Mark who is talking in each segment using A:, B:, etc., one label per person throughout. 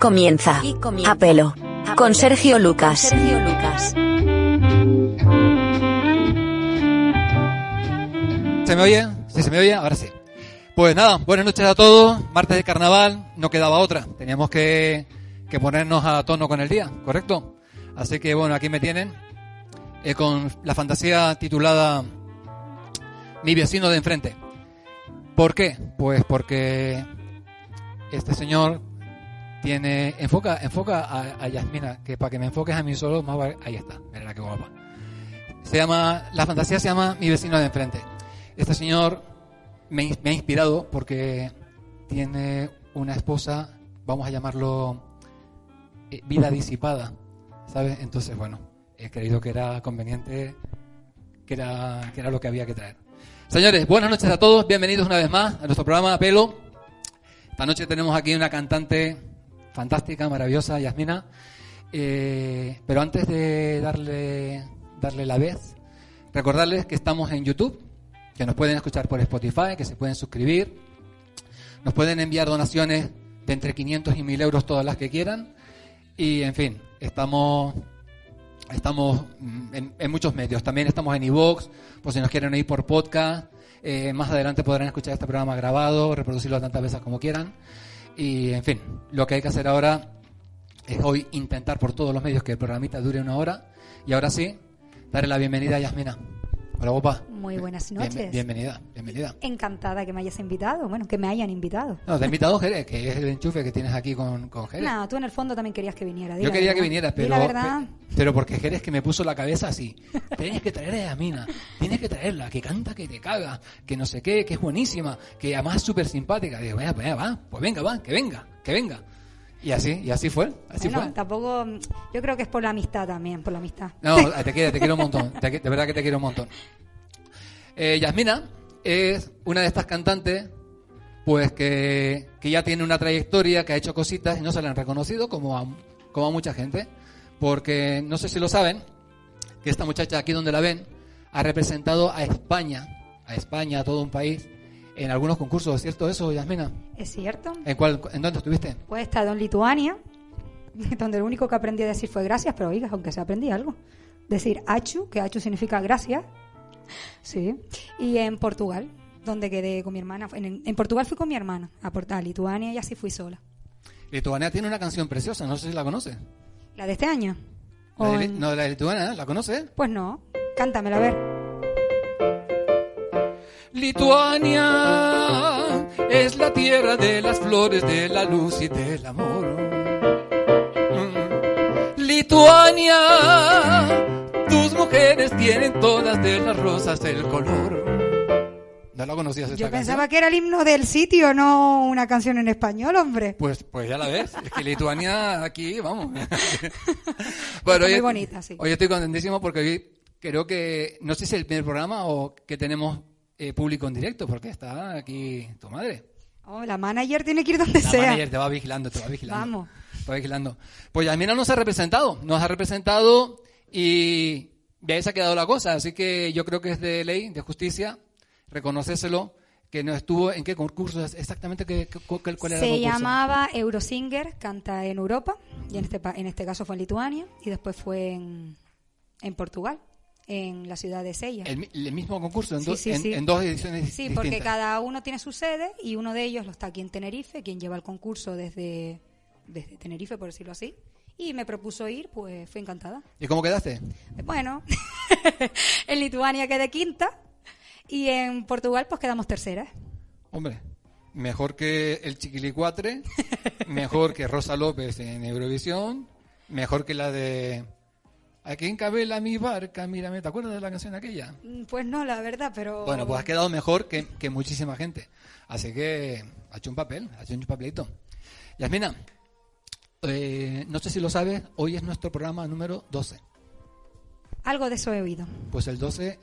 A: comienza. A pelo. Con Sergio Lucas. Sergio Lucas.
B: ¿Se me oye? ¿Sí se me oye? Ahora sí. Pues nada, buenas noches a todos. Martes de carnaval, no quedaba otra. Teníamos que, que ponernos a tono con el día, ¿correcto? Así que bueno, aquí me tienen eh, con la fantasía titulada Mi vecino de enfrente. ¿Por qué? Pues porque este señor tiene enfoca enfoca a, a Yasmina que para que me enfoques a mí solo más va- ahí está mira qué guapa. Se llama la fantasía se llama mi vecino de enfrente. Este señor me, me ha inspirado porque tiene una esposa vamos a llamarlo eh, vida disipada sabes entonces bueno he creído que era conveniente que era que era lo que había que traer. Señores buenas noches a todos bienvenidos una vez más a nuestro programa Pelo. Esta noche tenemos aquí una cantante fantástica, maravillosa, Yasmina. Eh, pero antes de darle, darle la vez, recordarles que estamos en YouTube, que nos pueden escuchar por Spotify, que se pueden suscribir, nos pueden enviar donaciones de entre 500 y 1000 euros, todas las que quieran. Y en fin, estamos, estamos en, en muchos medios. También estamos en iVoox, por si nos quieren oír por podcast. Eh, más adelante podrán escuchar este programa grabado, reproducirlo tantas veces como quieran. Y en fin, lo que hay que hacer ahora es hoy intentar por todos los medios que el programita dure una hora. Y ahora sí, darle la bienvenida a Yasmina. Hola, guapa.
C: Muy buenas
B: Bien-
C: noches.
B: bienvenida, bienvenida.
C: Encantada que me hayas invitado, bueno, que me hayan invitado.
B: No, te he invitado Jerez, que es el enchufe que tienes aquí con, con Jerez.
C: No, tú en el fondo también querías que viniera.
B: Yo quería que vinieras, pero,
C: la verdad,
B: pe- pero porque Jerez que me puso la cabeza así. Tienes que traer a Yasmina, tienes que traerla, que canta que te caga, que no sé qué, que es buenísima, que además es súper simpática. Digo, venga, pues, va, pues venga, va, que venga, que venga. Y así, y así fue, así
C: bueno,
B: fue.
C: tampoco, yo creo que es por la amistad también, por la amistad.
B: No, te quiero, te quiero un montón. te- de verdad que te quiero un montón. Eh, Yasmina es una de estas cantantes, pues que, que ya tiene una trayectoria, que ha hecho cositas y no se la han reconocido como a, como a mucha gente. Porque no sé si lo saben, que esta muchacha aquí donde la ven ha representado a España, a España, a todo un país, en algunos concursos. ¿Es cierto eso, Yasmina?
C: ¿Es cierto?
B: ¿En, cuál, ¿En dónde estuviste?
C: Pues he estado en Lituania, donde lo único que aprendí a decir fue gracias, pero oiga, aunque se aprendí algo. Decir achu, que achu significa gracias. Sí. Y en Portugal, donde quedé con mi hermana. En, en Portugal fui con mi hermana a, Port- a Lituania y así fui sola.
B: Lituania tiene una canción preciosa, no sé si la conoces.
C: ¿La de este año?
B: La
C: ¿O
B: de,
C: en-
B: no, la de Lituania. ¿la conoces?
C: Pues no. Cántamela, a ver.
B: Lituania es la tierra de las flores, de la luz y del amor. Mm. Lituania, tus mujeres tienen todas de las rosas el color. ¿No la conocías esta
C: Yo
B: canción?
C: pensaba que era el himno del sitio, no una canción en español, hombre.
B: Pues, pues ya la ves, es que Lituania aquí, vamos. bueno,
C: muy bonita, sí.
B: Hoy estoy contentísimo porque hoy creo que, no sé si es el primer programa o que tenemos eh, público en directo, porque está aquí tu madre.
C: Oh, la manager tiene que ir donde
B: La
C: sea.
B: manager te va vigilando, te va vigilando.
C: Vamos.
B: Te va vigilando. Pues Yasmina nos ha representado, nos ha representado y de ahí se ha quedado la cosa. Así que yo creo que es de ley, de justicia, reconocérselo, que no estuvo en qué concurso exactamente qué, cuál, cuál era el
C: Se
B: concurso.
C: llamaba Eurosinger, canta en Europa, y en este, en este caso fue en Lituania, y después fue en, en Portugal, en la ciudad de Sella.
B: El, mi- el mismo concurso en,
C: Sí,
B: do-
C: sí,
B: en-
C: sí.
B: en dos ediciones
C: Sí,
B: distintas.
C: porque cada uno tiene su sede y uno de ellos lo está aquí en Tenerife, quien lleva el concurso desde, desde Tenerife, por decirlo así. Y me propuso ir, pues fui encantada.
B: ¿Y cómo quedaste?
C: Bueno, en Lituania quedé quinta y en Portugal pues quedamos terceras.
B: Hombre, mejor que el Chiquilicuatre, mejor que Rosa López en Eurovisión, mejor que la de Aquí encabela mi barca, mírame, ¿te acuerdas de la canción aquella?
C: Mm, Pues no, la verdad, pero...
B: Bueno, pues has quedado mejor que, que muchísima gente. Así que ha hecho un papel, ha hecho un papelito. Yasmina, eh, no sé si lo sabes, hoy es nuestro programa número 12.
C: Algo de eso he oído.
B: Pues el 12,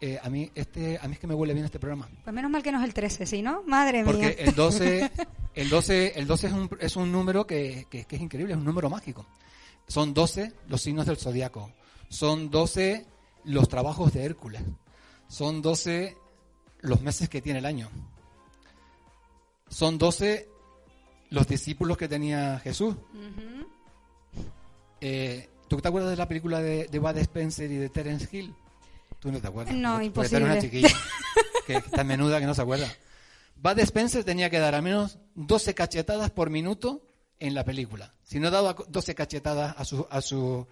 B: eh, a, mí, este, a mí es que me huele bien este programa.
C: Pues menos mal que no es el 13, ¿sí, no? Madre
B: Porque
C: mía.
B: el 12, el 12, el 12 es, un, es un número que, que- que es increíble, es un número mágico. Son 12 los signos del zodiaco. Son 12 los trabajos de Hércules. Son 12 los meses que tiene el año. Son 12 los discípulos que tenía Jesús.
C: Ujú.
B: Eh, ¿Tú te acuerdas de la película de, de Bud Spencer y de Terence Hill? ¿Tú no te acuerdas?
C: No,
B: Porque- porque tú eres una
C: imposible.
B: chiquilla que, que tan menuda que no se acuerda. Bud Spencer tenía que dar al menos 12 cachetadas por minuto en la película. Si no daba 12 cachetadas a su... A su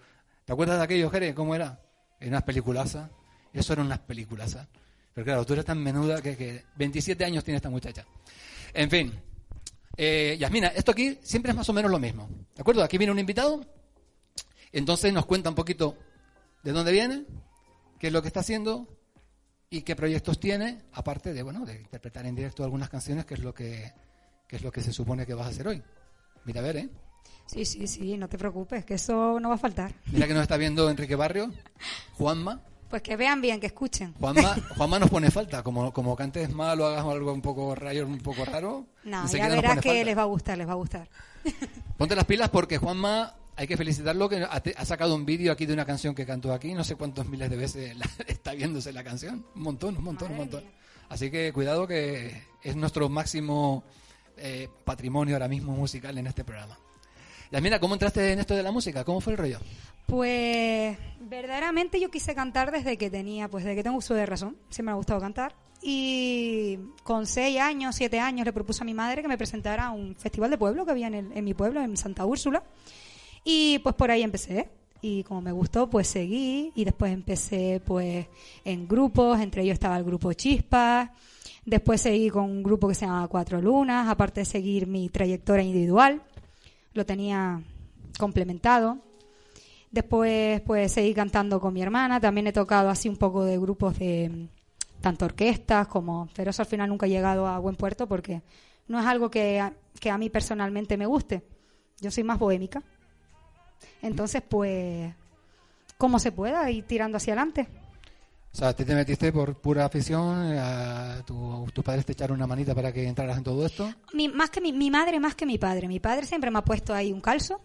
B: ¿Te acuerdas de aquello, Jere? ¿Cómo era? Eran unas peliculazas. Eso eran unas peliculazas. Pero claro, tú eres tan menuda que, que 27 años tiene esta muchacha. En fin. Eh, Yasmina, esto aquí siempre es más o menos lo mismo. ¿De acuerdo? Aquí viene un invitado. Entonces nos cuenta un poquito de dónde viene, qué es lo que está haciendo y qué proyectos tiene, aparte de bueno, de interpretar en directo algunas canciones, que es lo que, que es lo que se supone que vas a hacer hoy. Mira a ver, ¿eh?
C: Sí, sí, sí, no te preocupes, que eso no va a faltar.
B: Mira que nos está viendo Enrique Barrio, Juanma.
C: Pues que vean bien, que escuchen.
B: Juanma, Juanma nos pone falta, como, como cantes mal o hagas algo un poco rayo, un poco raro.
C: No, ya verás que
B: falta.
C: les va a gustar, les va a gustar.
B: Ponte las pilas porque Juanma, hay que felicitarlo que ha, sacado un vídeo aquí de una canción que cantó aquí, no sé cuántos miles de veces la- está viéndose la canción, un montón, un montón, un montón.
C: mía.
B: Así que cuidado que es nuestro máximo eh, patrimonio ahora mismo musical en este programa. Yasmina, ¿cómo entraste en esto de la música? ¿Cómo fue el rollo?
C: Pues verdaderamente yo quise cantar desde que tenía, pues desde que tengo uso de razón. Siempre me ha gustado cantar. Y con seis años, siete años, le propuse a mi madre que me presentara a un festival de pueblo que había en, el- en mi pueblo, en Santa Úrsula. Y pues por ahí empecé. Y como me gustó, pues seguí. Y después empecé pues en grupos, entre ellos estaba el grupo Chispas. Después seguí con un grupo que se llamaba Cuatro Lunas, aparte de seguir mi trayectoria individual. Lo tenía complementado. Después, pues, seguí cantando con mi hermana. También he tocado así un poco de grupos de mm, tanto orquestas como... Pero eso al final nunca he llegado a buen puerto porque no es algo que a, que a mí personalmente me guste. Yo soy más bohémica. Entonces, pues, como se pueda, ir tirando hacia adelante.
B: O sea, ¿te, te metiste por pura afición? a tu- ¿Tus padres te echaron una manita para que entraras en todo esto?
C: Mi, más que mi, mi madre, más que mi padre. Mi padre siempre me ha puesto ahí un calzo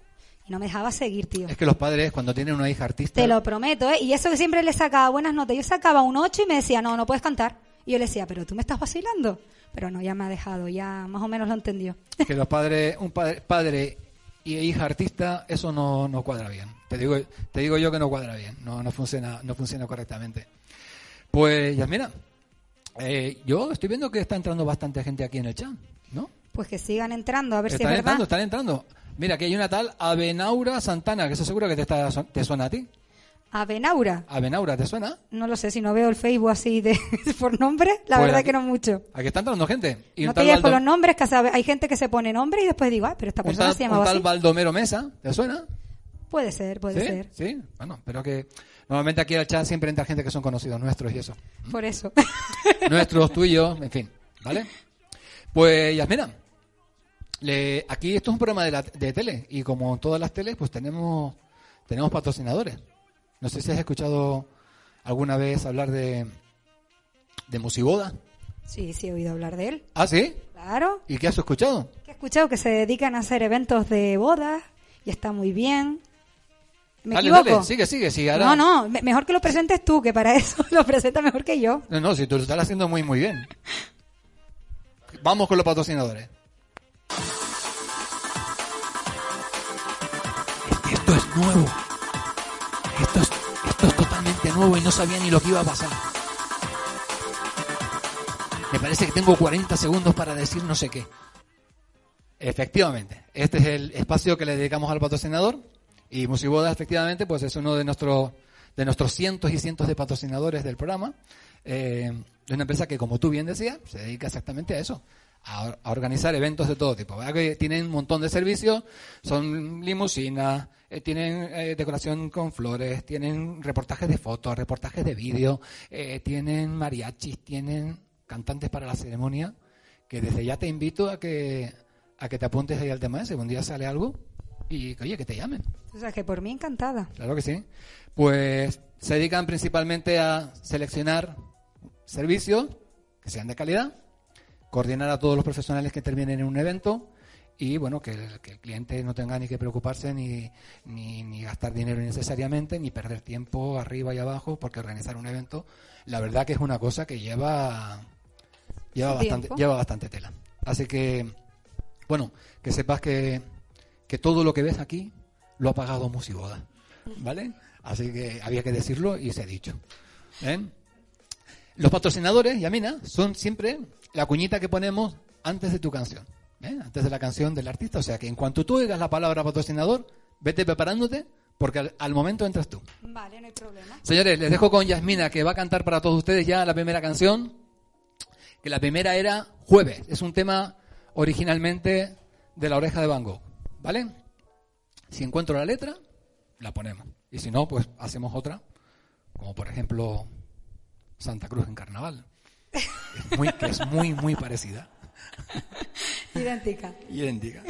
C: y no me dejaba seguir, tío.
B: Es que los padres, cuando tienen una hija artista...
C: Te lo prometo, ¿eh? Y eso que siempre le sacaba buenas notas. Yo sacaba un 8 y me decía, no, no puedes cantar. Y yo le decía, pero tú me estás vacilando. Pero no, ya me ha dejado, ya más o menos lo entendió.
B: que los padres, un padre, padre y hija artista, eso no, no cuadra bien. Te digo, te digo yo que no cuadra bien, no, no funciona, no funciona correctamente. Pues, Yasmina, eh, yo estoy viendo que está entrando bastante gente aquí en el chat, ¿no?
C: Pues que sigan entrando, a ver si
B: Están
C: es
B: entrando,
C: verdad.
B: están entrando. Mira, aquí hay una tal Avenaura Santana, que eso seguro que te, está, te suena a ti.
C: A Benaura.
B: Avenaura, ¿te suena?
C: No lo sé, si no veo el Facebook así de por nombre, la
B: Pues
C: verdad
B: aquí-
C: que no mucho.
B: Aquí está entrando gente. Y
C: no
B: un
C: te lleves por los nombres, que hay gente que se pone nombre y después digo, ah, pero esta
B: un
C: persona
B: tal,
C: se
B: un
C: llamaba
B: tal
C: así.
B: Baldomero Mesa, ¿te suena?
C: Puede ser, puede
B: ¿Sí?
C: ser.
B: Sí, bueno, pero que normalmente aquí al chat siempre entra gente que son conocidos nuestros y eso.
C: Por eso.
B: nuestros, yo, en fin, ¿vale? Pues Yasmina, le, aquí esto es un programa de, la, de tele y como todas las teles, pues tenemos, tenemos patrocinadores. No sé si has escuchado alguna vez hablar de, de Musiboda.
C: sí, sí, he oído hablar de él.
B: ¿Ah, sí?
C: Claro.
B: ¿Y qué has escuchado?
C: Que he escuchado que se dedican a hacer eventos de bodas y está muy bien. ¿Me
B: dale,
C: equivoco?
B: dale, sigue, sigue, sigue. ahora-
C: No, no, me- mejor que lo presentes tú, que para eso lo presentas mejor que yo.
B: No, no, si tú lo estás haciendo muy, muy bien. Vamos con los patrocinadores. Esto es nuevo. Esto es, esto es totalmente nuevo y no sabía ni lo que iba a pasar. Me parece que tengo 40 segundos para decir no sé qué. Efectivamente, este es el espacio que le dedicamos al patrocinador y Musiboda efectivamente pues es uno de nuestros de nuestros cientos y cientos de patrocinadores del programa. Eh, es una empresa que, como tú bien decías, se dedica exactamente a eso, a, a organizar eventos de todo tipo. ¿verdad? Que tienen un montón de servicios, son limusinas, eh, tienen eh, decoración con flores, tienen reportajes de fotos, reportajes de vídeo, eh, tienen mariachis, tienen cantantes para la ceremonia, que desde ya te invito a que a que te apuntes ahí al tema ese. Un día sale algo y que, oye, que te llamen.
C: O sea, que por mí encantada.
B: Claro que sí. Pues se dedican principalmente a seleccionar servicios que sean de calidad, coordinar a todos los profesionales que intervienen en un evento y bueno, que el, que el cliente no tenga ni que preocuparse ni, ni, ni gastar dinero innecesariamente, ni perder tiempo arriba y abajo, porque organizar un evento, la verdad que es una cosa que lleva, lleva, bastante, lleva bastante tela. Así que Bueno, que sepas que, que todo lo que ves aquí lo ha pagado Musiboda, ¿vale? Así que había que decirlo y se ha dicho. ¿eh? Los patrocinadores, Yamina, son siempre la cuñita que ponemos antes de tu canción, ¿eh? antes de la canción del artista. O sea que en cuanto tú oigas la palabra patrocinador, vete preparándote porque al, al momento entras tú.
C: Vale, no hay problema.
B: Señores, les dejo con Yasmina que va a cantar para todos ustedes ya la primera canción, que la primera era Jueves. Es un tema originalmente de la oreja de Van Gogh, ¿vale? Si encuentro la letra, la ponemos. Y si no, pues hacemos otra, como por ejemplo Santa Cruz en Carnaval, es muy, que es muy, muy parecida,
C: Idéntica.
B: idéntica.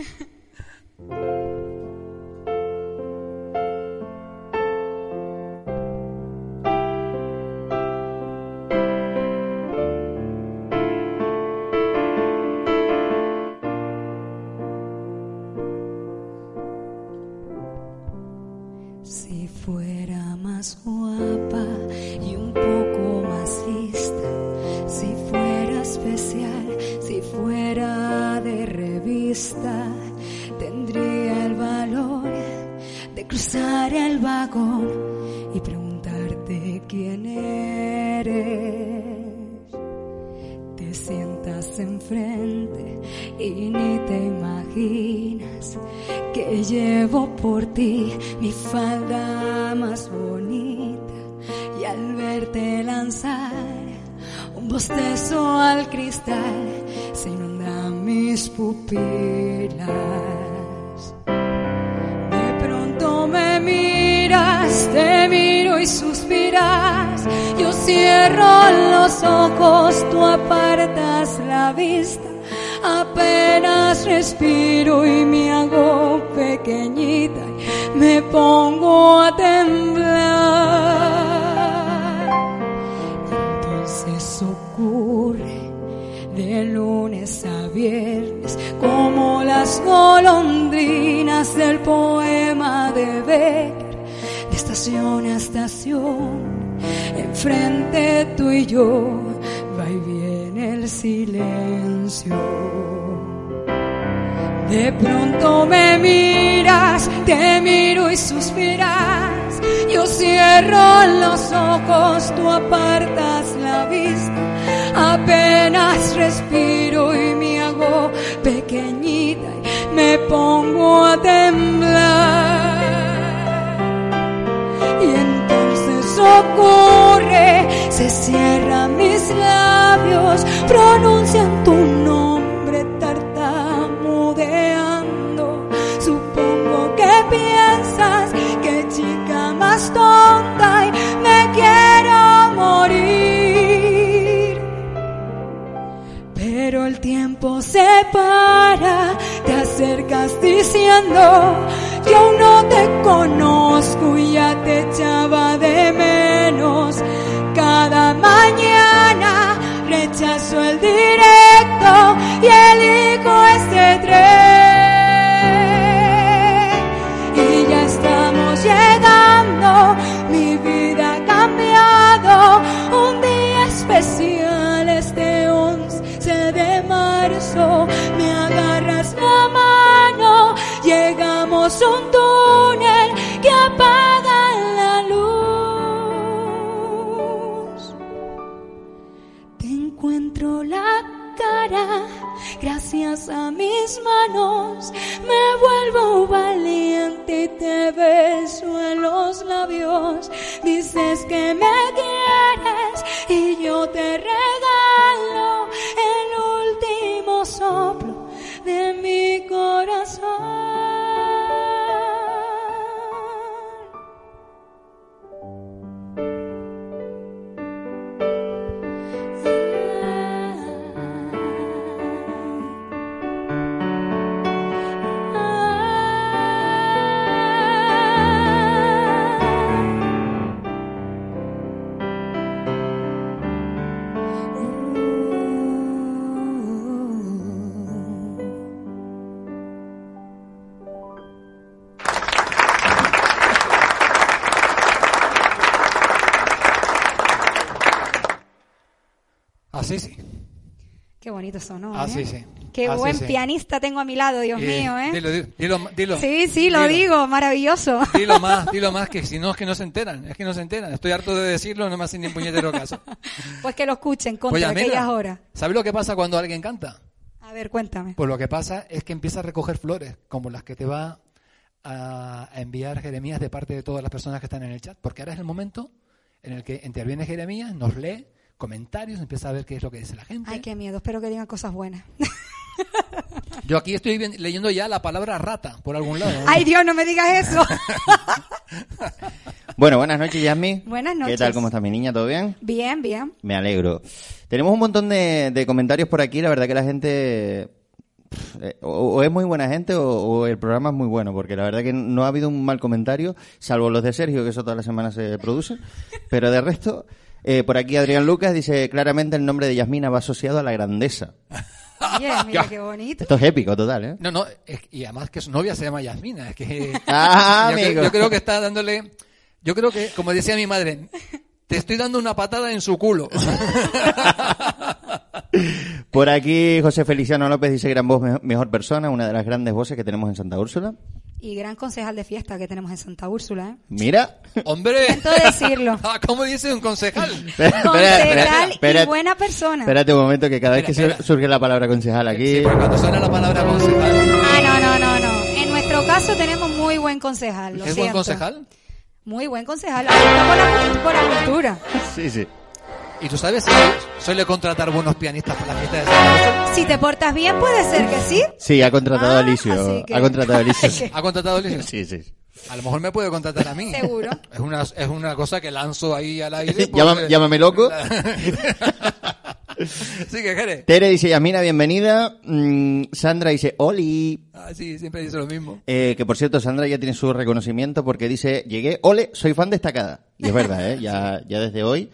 C: Enfrente tú y yo, va y viene el silencio. De pronto me miras, te miro y suspiras. Yo cierro los ojos, tú apartas la vista. Apenas respiro y me hago pequeñita y me pongo a temblar. Y entonces ocurre, se cierran mis labios, pronuncian tu nombre tartamudeando. Supongo que piensas que chica más tonta y me quiero morir. Pero el tiempo se para, te acercas diciendo, yo no te conozco bonito sonó.
B: así
C: ¿eh?
B: sí.
C: Qué
B: Ah, sí,
C: buen
B: sí.
C: pianista tengo a mi lado, Dios
B: Y
C: mío, ¿eh?
B: Dilo, dilo, dilo,
C: sí, sí, lo digo, maravilloso.
B: Dilo más, dilo más, que si no es que no se enteran, es que no se enteran. Estoy harto de decirlo, no me hacen ni puñetero caso.
C: pues que lo escuchen
B: Pues
C: contra
B: mira,
C: aquellas horas.
B: ¿Sabes lo que pasa cuando alguien canta?
C: A ver, cuéntame.
B: Pues lo que pasa es que empieza a recoger flores, como las que te va a enviar Jeremías de parte de todas las personas que están en el chat, porque ahora es el momento en el que interviene Jeremías, nos lee comentarios, empieza a ver qué es lo que dice la gente.
C: Ay, qué miedo, espero que digan cosas buenas.
B: Yo aquí estoy leyendo ya la palabra rata por algún lado. ¿no?
C: Ay, Dios, no me digas eso.
D: Bueno, buenas noches, Yasmi.
C: Buenas
D: ¿Qué
C: noches.
D: tal? ¿Cómo está mi niña? ¿Todo bien?
C: bien, bien.
D: Me alegro. Tenemos un montón de, de comentarios por aquí. La verdad que la gente eh, o, o es muy buena gente o, o el programa es muy bueno, porque la verdad que no ha habido un mal comentario, salvo los de Sergio, que eso todas las semanas se produce. Pero de resto, eh, por aquí Adrián Lucas dice claramente el nombre de Yasmina va asociado a la grandeza.
C: Mira qué bonito.
D: Esto es épico, total, ¿eh?
B: No, no, es- y además que su novia se llama Yasmina, es que...
D: Ah,
B: yo, creo-
D: amigo.
B: yo creo que está dándole... Yo creo que, como decía mi madre, te estoy dando una patada en su culo.
D: Por aquí José Feliciano López dice gran voz, me- mejor persona, una de las grandes voces que tenemos en Santa Úrsula.
C: Y gran concejal de fiesta que tenemos en Santa Úrsula, ¿eh?
D: Mira.
B: Hombre.
C: Siento decirlo.
B: Ah, ¿Cómo dice un concejal?
C: Concejal
D: espera,
C: y buena persona.
D: Espérate un momento que cada vez que
B: Espera,
D: surge la palabra concejal aquí...
B: Sí, cuando suena la palabra concejal,
C: Ah, no, no, no, no. En nuestro caso tenemos muy buen concejal. Lo
B: ¿es buen
C: siento.
B: concejal?
C: Muy buen concejal. Por la, por la cultura.
D: Sí, sí.
B: ¿Y tú sabes si suele contratar buenos pianistas para la fiesta de Santa Rosa?
C: Si te portas bien, puede ser que sí.
D: Sí, ha contratado
C: Ah,
D: a Alicio.
C: así que-
D: Ha contratado a Alicio.
C: Ay,
B: ¿Ha contratado a Alicia?
D: Sí, sí.
B: A lo mejor me puede contratar a mí.
C: Seguro.
B: Es una, es una cosa que lanzo ahí al aire. Porque-
D: llámame loco.
B: sí, que Jere.
D: Tere dice, Yasmina, bienvenida. Mm, Sandra dice, Oli.
B: Ah, sí, siempre dice lo mismo.
D: Eh, que por cierto, Sandra ya tiene su reconocimiento porque dice, llegué, ole, soy fan destacada. Y es verdad, ¿eh? Ya, ya desde hoy,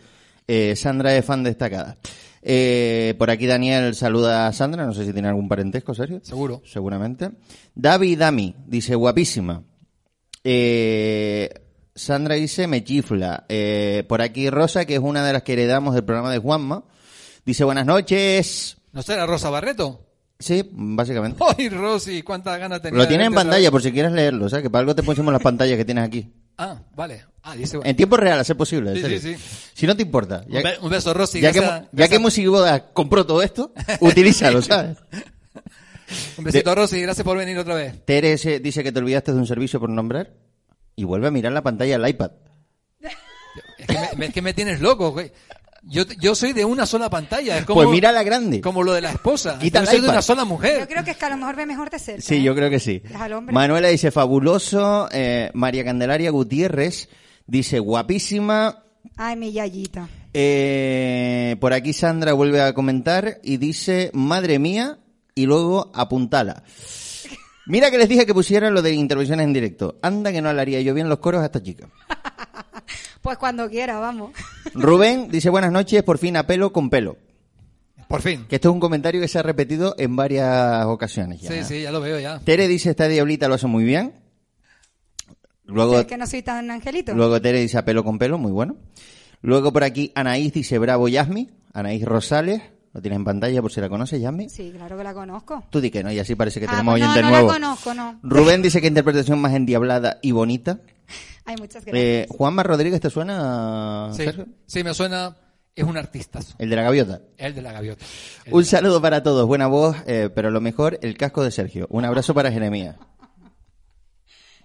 D: eh, Sandra es fan destacada. Eh, por aquí Daniel saluda a Sandra, no sé si tiene algún parentesco, serio.
B: Seguro.
D: Seguramente. David Dami dice, guapísima. Eh, Sandra dice, me chifla. Eh, por aquí Rosa, que es una de las que heredamos del programa de Juanma, dice, buenas noches.
B: ¿No será Rosa Barreto?
D: Sí, básicamente.
B: ¡Ay, Rosy! ¿Cuántas ganas tenía
D: Lo tiene en
B: otra
D: pantalla por si quieres leerlo, o sea, que para algo te pusimos las pantallas que tienes aquí.
B: Ah, vale. Ah, dice...
D: En tiempo real, a ser posible.
B: Sí, sí, sí.
D: Si no te importa.
B: Un,
D: Ya,
B: be- un beso, Rosy.
D: ya que,
B: gracias-
D: mu- ya que
B: gracias-
D: Musiboda compró todo esto, utilízalo, ¿sabes?
B: Un besito, Rosy. Gracias por venir otra vez.
D: Tere se- dice que te olvidaste de un servicio por nombrar y vuelve a mirar la pantalla del iPad.
B: Es que me, es que me tienes loco, güey. Yo, yo soy de una sola pantalla. Es como,
D: Pues mira la grande.
B: como lo de la esposa.
D: Quita
B: yo soy de una sola
C: Yo
B: mujer.
C: creo que es que a lo mejor ve mejor de cerca.
D: Sí,
C: ¿eh?
D: yo creo que sí. Manuela dice fabuloso. eh, María Candelaria Gutiérrez dice guapísima.
C: Ay, mi yayita.
D: Eh, por aquí Sandra vuelve a comentar y dice madre mía y luego apuntala. Mira que les dije que pusieran lo de intervenciones en directo. Anda que no le haría yo bien los coros a esta chica.
C: Pues cuando quiera, vamos.
D: Rubén dice buenas noches, por fin a pelo con pelo.
B: Por fin.
D: Que esto es un comentario que se ha repetido en varias ocasiones ya.
B: Sí, sí, ya lo veo ya.
D: Tere dice esta diablita lo hace muy bien. Luego,
C: Es que no soy tan angelito.
D: luego Tere dice a pelo con pelo, muy bueno. Luego por aquí Anaís dice bravo Yasmi. Anaís Rosales, lo tienes en pantalla por si la conoces, Yasmi.
C: Sí, claro que la conozco.
D: Tú di que no, y así parece que
C: Ah,
D: tenemos
C: pues no,
D: oyente
C: no
D: nuevo.
C: la conozco, no.
D: Rubén dice que interpretación más endiablada y bonita.
C: Ay, muchas
D: Eh,
C: gracias.
D: Juanma Rodríguez, ¿te suena?
B: Sí,
D: Sergio?
B: sí, me suena. Es un artistazo.
D: El de la gaviota.
B: El de la gaviota. El-
D: Un saludo para todos, buena voz, eh, pero lo mejor, el casco de Sergio. Un abrazo para Jeremías.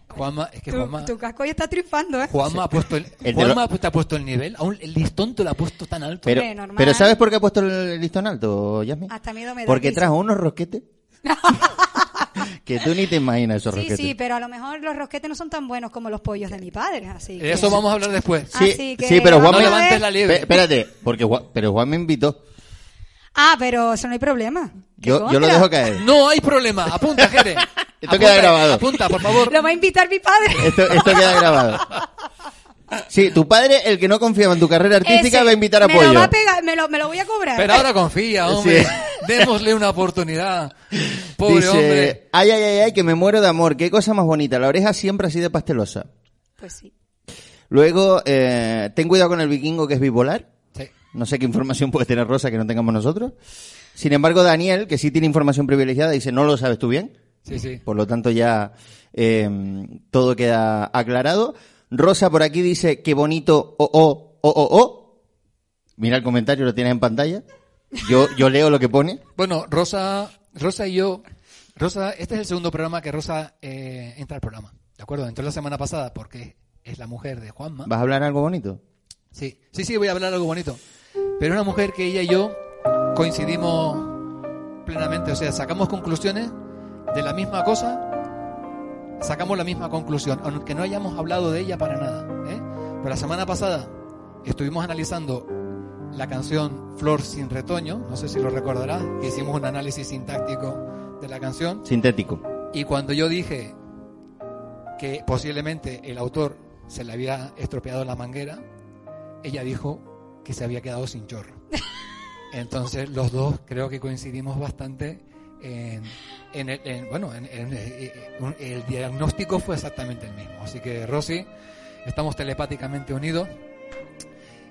B: Juanma, es que
C: tu,
B: Juanma.
C: tu casco ya está triunfando, ¿eh?
B: Juanma ha puesto el,
D: El
B: Juanma te ha puesto el nivel. Aún el listón te lo ha puesto tan alto.
D: Pero, pero ¿sabes por qué ha puesto el listón alto, Yasmi?
C: Hasta miedo me da
D: Porque trajo unos rosquetes que tú ni te imaginas esos
C: Sí,
D: rosquetes.
C: sí, pero a lo mejor los rosquetes no son tan buenos como los pollos de mi padre, así que...
B: Eso vamos a hablar después.
D: Sí,
C: Así que
D: sí, pero Juan
B: No
D: me...
B: levantes la liebre.
D: Pe- Espérate, porque Juan, pero Juan me invitó.
C: Ah, pero eso no hay problema. ¿Qué
D: Yo, yo lo dejo caer.
B: No hay problema. Apunta, Jere.
D: Esto
B: Apunta,
D: queda grabado.
B: Apunta, por favor.
C: Lo va a invitar mi padre.
D: Esto, esto queda grabado. Sí, tu padre, el que no confiaba en tu carrera artística,
C: Ese,
D: va a invitar a
C: me
D: Pollo.
C: Lo va a pegar, me, lo, me lo voy a cobrar.
B: Pero ahora confía, hombre.
D: Sí.
B: Démosle una oportunidad. Pobre
D: Dice,
B: hombre.
D: ay, ay, ay, ay, que me muero de amor. Qué cosa más bonita. La oreja siempre así de pastelosa.
C: Pues sí.
D: Luego, eh, ten cuidado con el vikingo que es bipolar.
B: Sí.
D: No sé qué información puede tener Rosa que no tengamos nosotros. Sin embargo, Daniel, que sí tiene información privilegiada, dice, no lo sabes tú bien.
B: Sí, sí.
D: Por lo tanto, ya eh, todo queda aclarado. Rosa por aquí dice, qué bonito, oh, oh, oh, oh, oh. Mira el comentario, lo tienes en pantalla. Yo, yo leo lo que pone.
B: Bueno, Rosa, Rosa y yo, Rosa, este es el segundo programa que Rosa eh, entra al programa. ¿De acuerdo? Entró la semana pasada porque es la mujer de Juanma.
D: ¿Vas a hablar algo bonito?
B: Sí, sí, sí, voy a hablar algo bonito. Pero es una mujer que ella y yo coincidimos plenamente. O sea, sacamos conclusiones de la misma cosa, sacamos la misma conclusión, aunque no hayamos hablado de ella para nada. ¿eh? Pero la semana pasada estuvimos analizando la canción Flor sin retoño, no sé si lo recordarás, que hicimos un análisis sintáctico de la canción.
D: Sintético.
B: Y cuando yo dije que posiblemente el autor se le había estropeado la manguera, ella dijo que se había quedado sin chorro. Entonces los dos creo que coincidimos bastante en, en el, en- bueno, en, en- eh, un- el diagnóstico fue exactamente el mismo. Así que Rosy, estamos telepáticamente unidos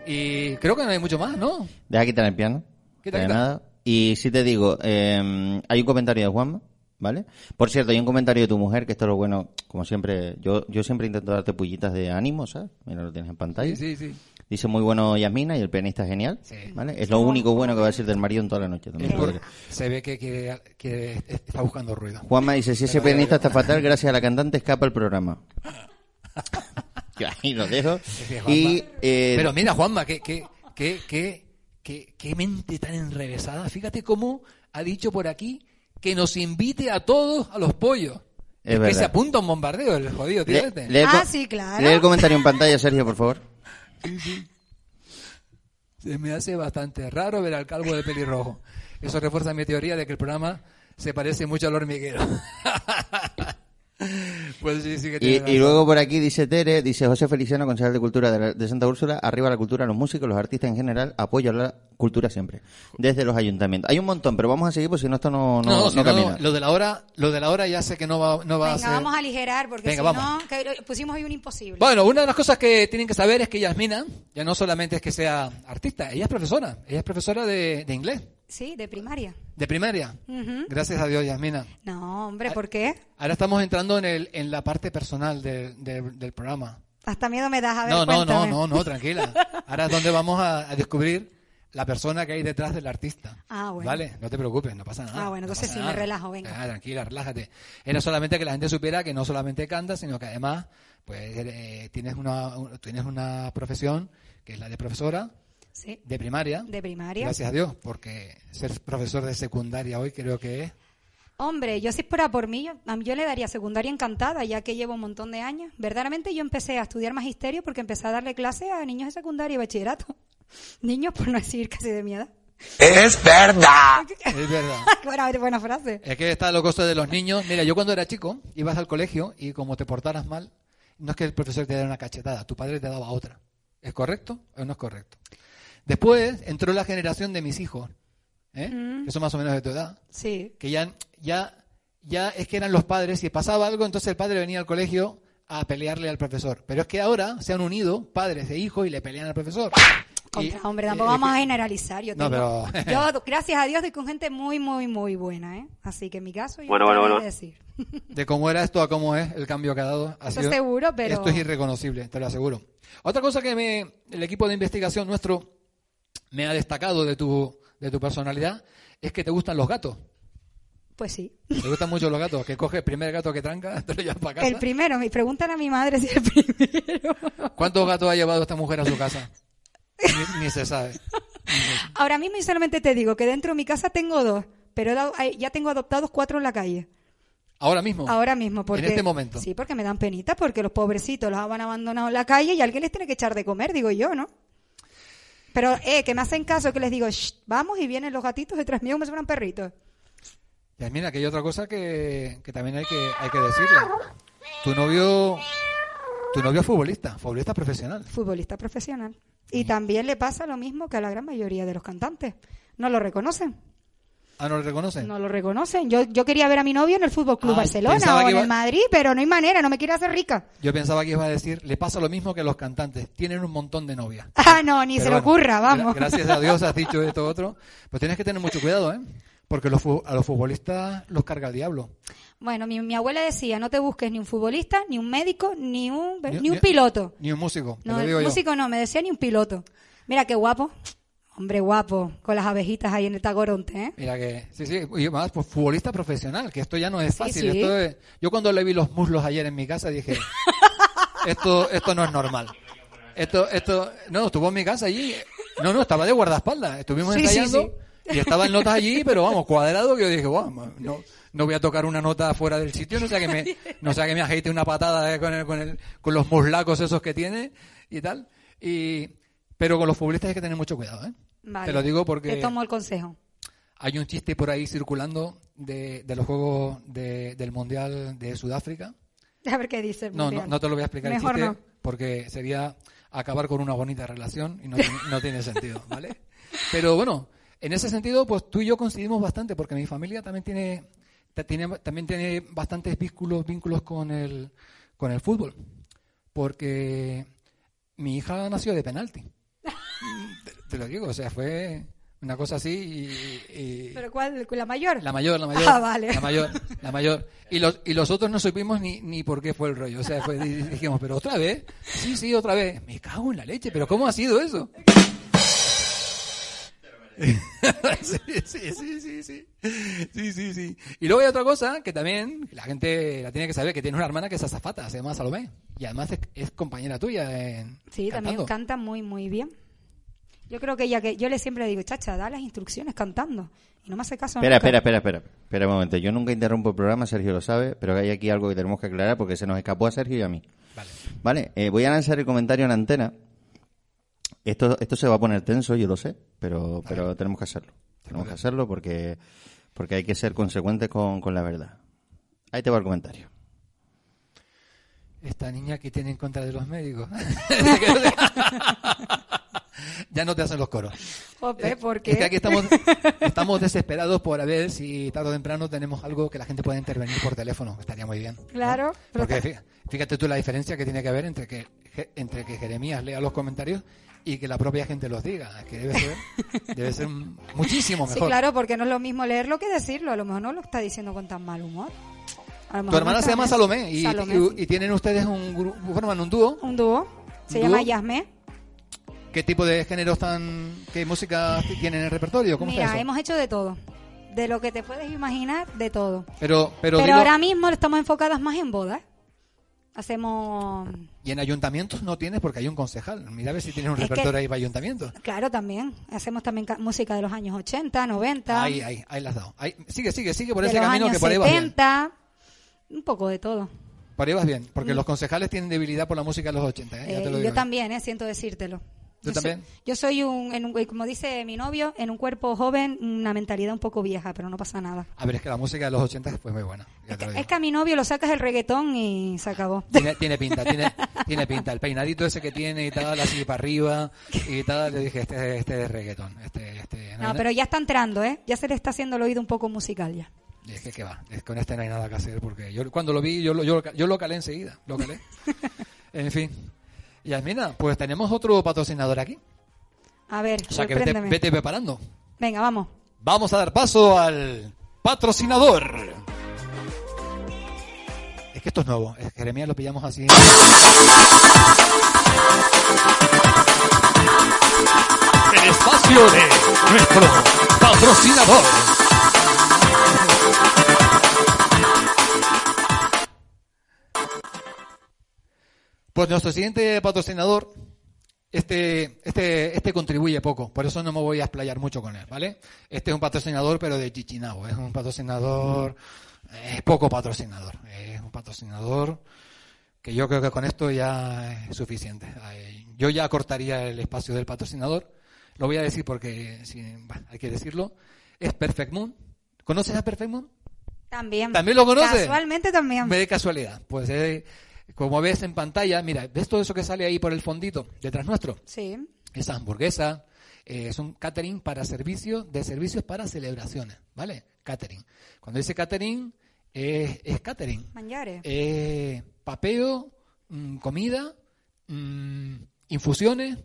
B: y creo que no hay mucho más, ¿no?
D: Deja quitar el piano.
B: Quita, quita.
D: nada. Y si te digo, eh, hay un comentario de Juanma, ¿vale? Por cierto, hay un comentario de tu mujer, que esto es lo bueno, como siempre, yo, yo siempre intento darte pullitas de ánimo, ¿sabes? Mira, lo tienes en pantalla.
B: Sí, sí, sí.
D: Dice muy bueno Yasmina y el pianista es genial,
B: Sí.
D: ¿vale? Es lo único bueno que va a decir del marido en toda la noche. también
B: Es se ve que, que, que está buscando ruido.
D: Juanma dice, si ese pianista está fatal, gracias a la cantante escapa el programa. Yo ahí lo dejo.
B: que
D: Y, eh,
B: Pero mira, Juanma, qué, qué, qué, qué, mente tan enrevesada. Fíjate cómo ha dicho por aquí que nos invite a todos a los pollos.
D: Es
B: que
D: verdad.
B: se apunta a un bombardeo el jodido, tío.
D: le-
B: este.
C: Ah, sí, claro.
D: Lee el comentario en pantalla, Sergio, por favor.
B: Se me hace bastante raro ver al calvo de pelirrojo. Eso refuerza mi teoría de que el programa se parece mucho al hormiguero. pues sí, sí que
D: Y,
B: tiene
D: y
B: razón.
D: luego por aquí dice Tere, dice José Feliciano, concejal de Cultura de, la- de Santa Úrsula, arriba la cultura, los músicos, los artistas en general, apoyo a la cultura siempre, desde los ayuntamientos. Hay un montón, pero vamos a seguir, porque si no esto no, no,
B: No,
D: no
B: si no,
D: camina.
B: lo de la hora, lo de la hora ya sé que no va, no va a
C: Venga,
B: ser.
C: vamos a aligerar porque
B: Venga,
C: si
B: vamos.
C: no, que pusimos ahí un imposible.
B: Bueno, una de las cosas que tienen que saber es que Yasmina ya no solamente es que sea artista, ella es profesora, ella es profesora de, de inglés,
C: Sí, de primaria.
B: de primaria. Gracias a Dios, Yasmina.
C: No, hombre, ¿por qué?
B: Ahora estamos entrando en, el, en la parte personal del- del- del programa.
C: Hasta miedo me das a ver,
B: No, no, no,
C: cuéntame.
B: no, no, tranquila. Ahora es donde vamos a, a descubrir la persona que hay detrás del artista.
C: Ah, bueno.
B: Vale, no te preocupes, no pasa nada.
C: Ah, bueno,
B: no
C: entonces
B: pasa
C: sí, me relajo, venga.
B: Ah, tranquila, relájate. Era solamente que la gente supiera que no solamente canta, sino que además, pues, eh, tienes una, un- tienes una profesión que es la de profesora
C: Sí,
B: de primaria.
C: de primaria.
B: Gracias a Dios, porque ser profesor de secundaria hoy creo que es.
C: Hombre, yo si fuera por mí, yo, a mí yo le daría secundaria encantada, ya que llevo un montón de años. Verdaderamente yo empecé a estudiar magisterio porque empecé a darle clase a niños de secundaria y bachillerato. Niños, por no decir casi de mi edad.
E: Es verdad.
B: Es verdad.
C: buena, buena frase.
B: Es que está lo costo de los niños. Mira, yo cuando era chico, ibas al colegio y como te portaras mal, no es que el profesor te diera una cachetada, tu padre te daba otra. ¿Es correcto o no es correcto? Después entró la generación de mis hijos, ¿eh? que son más o menos de tu edad,
C: Sí.
B: que ya, ya, ya es que eran los padres, si pasaba algo, entonces el padre venía al colegio a pelearle al profesor. Pero es que ahora se han unido padres e hijos y le pelean al profesor.
C: Contra,
B: Y-
C: hombre, tampoco
B: eh,
C: vamos a generalizar. Yo,
B: No,
C: tengo-
B: pero-
C: yo, gracias a Dios, doy con gente muy, muy, muy buena, ¿eh? Así que en mi caso, yo
E: Bueno,
C: no
E: bueno, bueno.
C: decir.
B: de cómo era esto a cómo es el cambio que ha dado. Ha
C: Eso
B: sido-
C: seguro, pero-
B: Esto es irreconocible, te lo aseguro. Otra cosa que me, el equipo de investigación nuestro me ha destacado de tu, de tu personalidad es que te gustan los gatos.
C: Pues sí.
B: Te gustan mucho los gatos, que coges el primer gato que tranca, te lo llevas para casa.
C: El primero, me preguntan a mi madre si el primero.
B: ¿Cuántos gatos ha llevado esta mujer a su casa? Ni, ni se sabe.
C: Ahora mismo, y solamente te digo que dentro de mi casa tengo dos, pero ya tengo adoptados cuatro en la calle.
B: Ahora mismo.
C: Ahora mismo, porque...
B: En este momento.
C: Sí, porque me dan penita, porque los pobrecitos los han abandonado en la calle y alguien les tiene que echar de comer, digo yo, ¿no? Pero, eh, que me hacen caso, que les digo, "Shh, vamos, y vienen los gatitos detrás mío como si fueran perritos.
B: Y mira, que hay otra cosa que, que también hay que, hay que decirle. Tu novio, tu novio es futbolista, futbolista profesional.
C: Futbolista profesional. Y también le pasa lo mismo que a la gran mayoría de los cantantes. No lo reconocen.
B: Ah, ¿no lo reconocen?
C: No lo reconocen. Yo, yo quería ver a mi novio en el Fútbol Club
B: Ah,
C: Barcelona o en
B: iba-
C: el Madrid, pero no hay manera, no me quiere hacer rica.
B: Yo pensaba que iba a decir, le pasa lo mismo que a los cantantes, tienen un montón de novias.
C: Ah, no, ni
B: Pero
C: se le ocurra, vamos.
B: gracias a Dios has dicho esto otro. Pues tienes que tener mucho cuidado, ¿eh? Porque los, a los futbolistas los carga el diablo.
C: Bueno, mi, mi abuela decía, no te busques ni un futbolista, ni un médico, ni un,
B: Ni-
C: ni un piloto.
B: Ni un músico, te
C: No,
B: lo yo.
C: músico no, me decía ni un piloto. Mira qué guapo. Hombre guapo, con las abejitas ahí en el tagoronte, ¿eh?
B: Mira que, sí, sí, y más, pues futbolista profesional, que esto ya no es
C: Sí,
B: fácil.
C: sí.
B: Esto es- yo cuando le vi los muslos ayer en mi casa dije, esto, esto no es normal. Esto, esto, no, estuvo en mi casa allí, no, no, estaba de guardaespaldas, estuvimos
C: Sí, sí,
B: ensayando y estaba en notas allí, pero vamos, cuadrado, que yo dije, wow, no, no voy a tocar una nota fuera del sitio, no sea que me, no sea que me ajeite una patada eh, con, el, con, el, con los muslacos esos que tiene y tal. Y, pero con los futbolistas hay que tener mucho cuidado, ¿eh?
C: Vale.
B: Te lo digo porque...
C: Te tomo el consejo.
B: Hay un chiste por ahí circulando de, de los Juegos de- del Mundial de Sudáfrica.
C: A ver qué dice el
B: No, no,
C: mundial.
B: no te lo voy a explicar
C: Mejor
B: el chiste
C: no.
B: porque sería acabar con una bonita relación y no tiene, no tiene sentido, ¿vale? Pero bueno, en ese sentido, pues tú y yo coincidimos bastante porque mi familia también tiene, tiene- también tiene bastantes vínculos, vínculos con el, con el fútbol. Porque mi hija nació de penalti. Te, te lo digo, o sea, fue una cosa así y- y
C: ¿Pero cuál? ¿La mayor?
B: la mayor, la mayor.
C: Ah, vale.
B: La mayor, la mayor. Y los, y los otros no supimos ni, ni por qué fue el rollo. O sea, fue- di- dijimos, pero otra vez. Sí, sí, otra vez. Me cago en la leche, pero ¿cómo ha sido eso? sí, sí, sí, sí, sí. Sí, sí, sí. Y luego hay otra cosa que también la gente la tiene que saber, que tiene una hermana que es azafata, se llama Salomé. Y además es, es compañera tuya en
C: Sí, también canta muy, muy bien. Yo creo que ella que yo le siempre digo, chacha, da las instrucciones cantando. Y no me hace caso.
D: Espera,
C: nunca.
D: espera, espera, espera. Espera un momento. Yo nunca interrumpo el programa, Sergio lo sabe, pero hay aquí algo que tenemos que aclarar porque se nos escapó a Sergio y a mí.
B: Vale.
D: Vale, eh, voy a lanzar el comentario en antena. Esto, esto se va a poner tenso, yo lo sé, pero, pero tenemos que hacerlo. Tenemos que hacerlo porque, porque hay que ser consecuentes con, con la verdad. Ahí te va el comentario.
B: Esta niña que tiene en contra de los médicos. ya no te hacen los coros.
C: Jope, ¿por qué?
B: Es que aquí estamos, estamos desesperados por a ver si tarde o temprano tenemos algo que la gente pueda intervenir por teléfono. Estaría muy bien. ¿no?
C: Claro, pero
B: Porque fíjate tú la diferencia que tiene que haber entre que, entre que Jeremías lea los comentarios y que la propia gente los diga. Es que debe ser, debe ser muchísimo
C: Sí,
B: mejor.
C: claro, porque no es lo mismo leerlo que decirlo. A lo mejor no lo está diciendo con tan mal humor.
B: Tu hermana
C: no
B: se llama. Salomé y,
C: Salomé,
B: y-
C: sí.
B: y tienen ustedes un grupo, forman un dúo.
C: Un dúo. Se
B: ¿Un
C: llama? Yasmé.
B: ¿Qué tipo de géneros tan, qué música tienen en el repertorio? ¿Cómo está
C: Mira,
B: eso?
C: hemos hecho de todo. De lo que te puedes imaginar, de todo.
B: Pero, pero,
C: ahora mismo estamos enfocadas más en bodas. Hacemos,
B: y en ayuntamientos no tienes porque hay un concejal. Mira a ver si tienes un
C: Es que-
B: repertorio ahí para ayuntamientos.
C: claro, también. Hacemos también ca- música de los años 80, 90.
B: Ahí, ahí, ahí las dado. Ahí- sigue, sigue, sigue por
C: de
B: ese
C: los
B: camino
C: años
B: que por ahí vas bien.
C: 70. Un poco de todo.
B: Por ahí vas bien, porque los concejales tienen debilidad por la música de los 80. ¿eh? Ya
C: Mm. Eh,
B: te lo
C: y
B: digo
C: yo también, eh, siento decírtelo.
B: ¿Tú
C: yo soy-
B: también?
C: yo soy un, en un, como dice mi novio, en un cuerpo joven, una mentalidad un poco vieja, pero no pasa nada.
B: A ver, es que la música de los 80 fue muy buena.
C: Es que, es que a mi novio lo sacas el reggaetón y se acabó.
B: Tiene, tiene pinta, tiene, tiene pinta. El peinadito ese que tiene y tal, así para arriba y tal, le dije, este, este es reggaetón. Este, este,
C: No, pero ya está entrando, ¿eh? Ya se le está haciendo el oído un poco musical ya.
B: Y es que, ¿qué va? Es con este no hay nada que hacer, porque yo cuando lo vi, yo lo, yo, yo lo calé enseguida, lo calé. en fin. Yasmina, pues tenemos otro patrocinador aquí.
C: A ver,
B: O sea que vete,
C: sorpréndeme.
B: vete preparando.
C: Venga, vamos.
B: Vamos a dar paso al patrocinador. Es que esto es nuevo. Es que Jeremías lo pillamos así. El espacio de nuestro patrocinador. Pues nuestro siguiente patrocinador, este, este, este contribuye poco, por eso no me voy a explayar mucho con él, ¿vale? Este es un patrocinador, pero de Chichinabo, es un patrocinador, es poco patrocinador, es un patrocinador que yo creo que con esto ya es suficiente. Yo ya cortaría el espacio del patrocinador, lo voy a decir porque bueno, hay que decirlo, es Perfect Moon. ¿Conoces a Perfect Moon?
C: También.
B: ¿También lo conoces?
C: Casualmente también.
B: Me de casualidad. Pues eh, como ves en pantalla, mira, ¿ves todo eso que sale ahí por el fondito, detrás nuestro?
C: Sí.
B: Esa hamburguesa Eh, es un catering para servicios, de servicios para celebraciones, ¿vale? Catering. Cuando dice catering, es, es catering.
F: Mangiare.
B: Eh, papeo, mm, comida, mm, infusiones,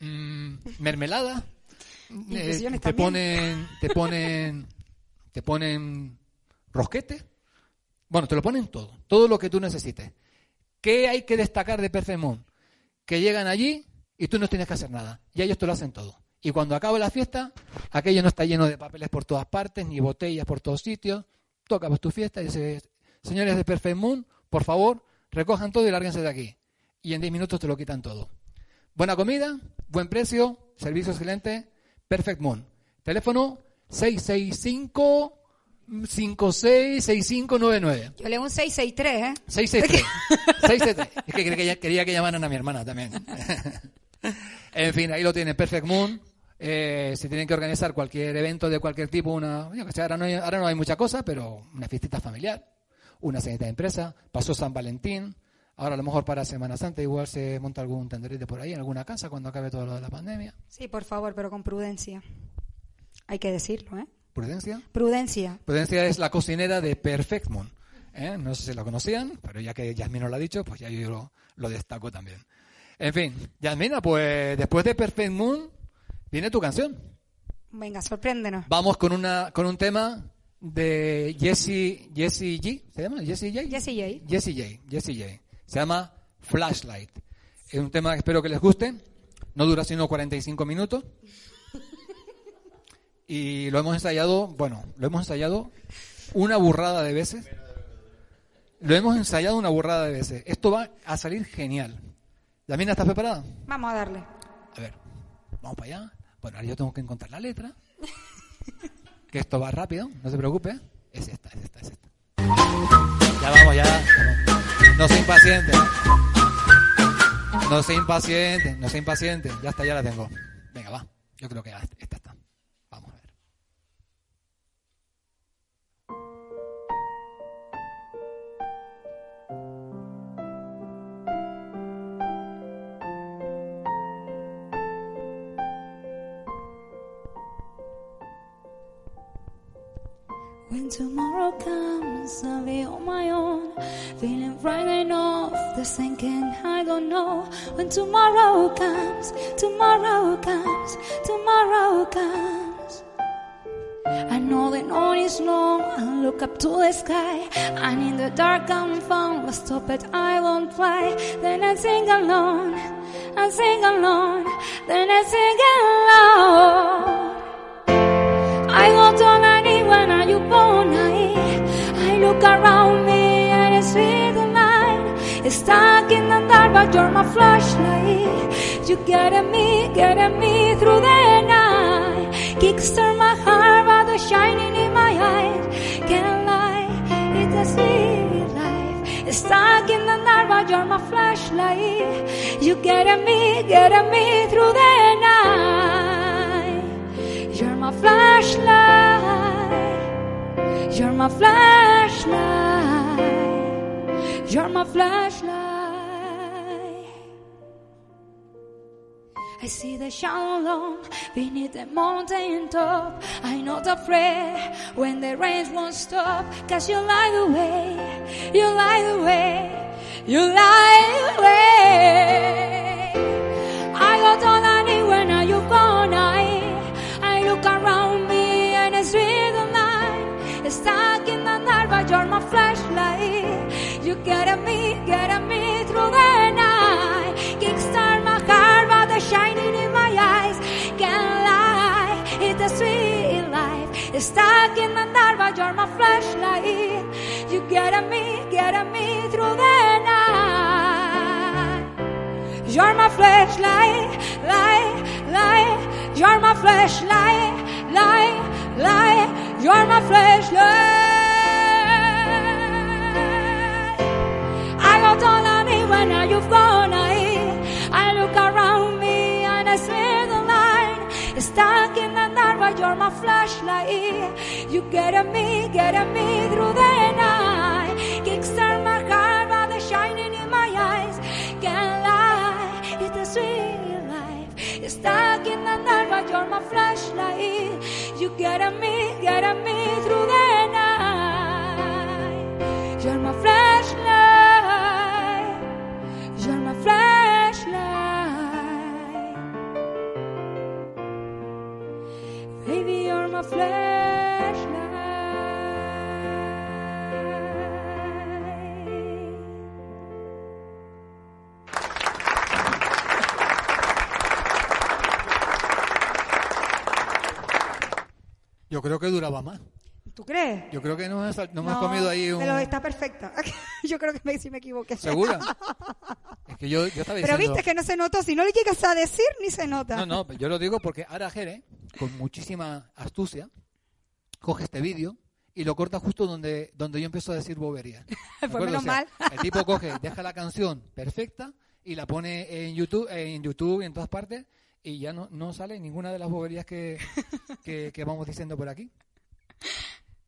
B: mm, mermelada. eh,
F: Infusiones
B: te
F: también.
B: ponen, te ponen, te ponen rosquete. Bueno, te lo ponen todo, todo lo que tú necesites. ¿Qué hay que destacar de Perfect Moon? Que llegan allí y tú no tienes que hacer nada. Y ellos te lo hacen todo. Y cuando acaba la fiesta, aquello no está lleno de papeles por todas partes, ni botellas por todos sitios. Tú acabas tu fiesta y dices, señores de Perfect Moon, por favor, recojan todo y lárguense de aquí. Y en 10 minutos te lo quitan todo. Buena comida, buen precio, servicio excelente, Perfect Moon. Teléfono 665 566599.
F: Yo leo un 663, ¿eh?
B: 663. 663. Es que quería, que quería que llamaran a mi hermana también. en fin, ahí lo tienen, Perfect Moon. Eh, si tienen que organizar cualquier evento de cualquier tipo, una, yo que sé, ahora, no hay, ahora no hay mucha cosa, pero una fiestita familiar, una cenita de empresa, pasó San Valentín, ahora a lo mejor para Semana Santa igual se monta algún tenderete por ahí en alguna casa cuando acabe todo lo de la pandemia.
F: Sí, por favor, pero con prudencia. Hay que decirlo, ¿eh?
B: Prudencia.
F: Prudencia.
B: Prudencia es la cocinera de Perfect Moon. ¿eh? No sé si lo conocían, pero ya que Yasmina lo ha dicho, pues ya yo lo, lo destaco también. En fin, Yasmina, pues después de Perfect Moon viene tu canción.
F: Venga, sorpréndenos.
B: Vamos con una con un tema de Jesse Jesse G, ¿se llama? Jesse J.
F: Jessie J.
B: Jesse J. Jesse J. Se llama Flashlight. Es un tema que espero que les guste. No dura sino 45 minutos. Y lo hemos ensayado, bueno, lo hemos ensayado una burrada de veces. Lo hemos ensayado una burrada de veces. Esto va a salir genial. ¿Yamina, estás preparada?
F: Vamos a darle.
B: A ver, vamos para allá. Bueno, ahora yo tengo que encontrar la letra. Que esto va rápido, no se preocupe. Es esta, es esta, es esta. Ya vamos, ya. No se impaciente. No se impaciente, no se impaciente. Ya está, ya la tengo. Venga, va. Yo creo que esta está.
C: When tomorrow comes, I'll be on my own, feeling frightened of the sinking. I don't know when tomorrow comes, tomorrow comes, tomorrow comes. I know the night is long, I look up to the sky, and in the dark I'm found, but stop it, I won't fly. Then I sing alone, I sing alone, then I sing alone. I go down look around me and I see the light. Stuck in the dark but you're my flashlight. You getting me, getting me through the night. Kickstart my heart by the shining in my eyes. Can't lie, it's a sweet life. Stuck in the dark but you're my flashlight. You getting me, getting me through the night. You're my flashlight. You're my flashlight. You're my flashlight. I see the shadow long beneath the mountain top. I'm not afraid when the rain won't stop. Cause you light the way, you light the way, you light the way. I go down anywhere now you've gone. I, I look around me and. It's stuck in the dark, but you're my flashlight. You getting me, getting me through the night. Kickstart my heart, but the shining in my eyes can't lie. It's a sweet life. Stuck in the dark, but you're my flashlight. You getting me, getting me through the night. You're my flashlight, light, light. You're my flashlight, light, light. You're my flashlight. I go down on it when you've gone. I, look around me and I see the light. It's stuck in the dark, but you're my flashlight. You getting me, getting me through the night.
G: You're my flashlight. You get at me, get at me through the night. You're my flashlight. You're my flashlight. Baby, you're my flashlight.
B: Yo creo que duraba más.
C: ¿Tú crees?
B: Yo creo que no hemos, no hemos comido ahí un...
C: Pero está perfecta. Yo creo que me, sí me equivoqué.
B: ¿Segura? Es que yo, yo estaba
C: Pero
B: diciendo...
C: viste que no se notó. Si no le llegas a decir, ni se nota.
B: No, no, yo lo digo porque Ara Jere, con muchísima astucia, coge este vídeo y lo corta justo donde, donde yo empiezo a decir bobería.
C: Pues menos mal.
B: El tipo coge, deja la canción perfecta y la pone en YouTube, en YouTube y en todas partes y ya no, no sale ninguna de las boberías que, que, que vamos diciendo por aquí.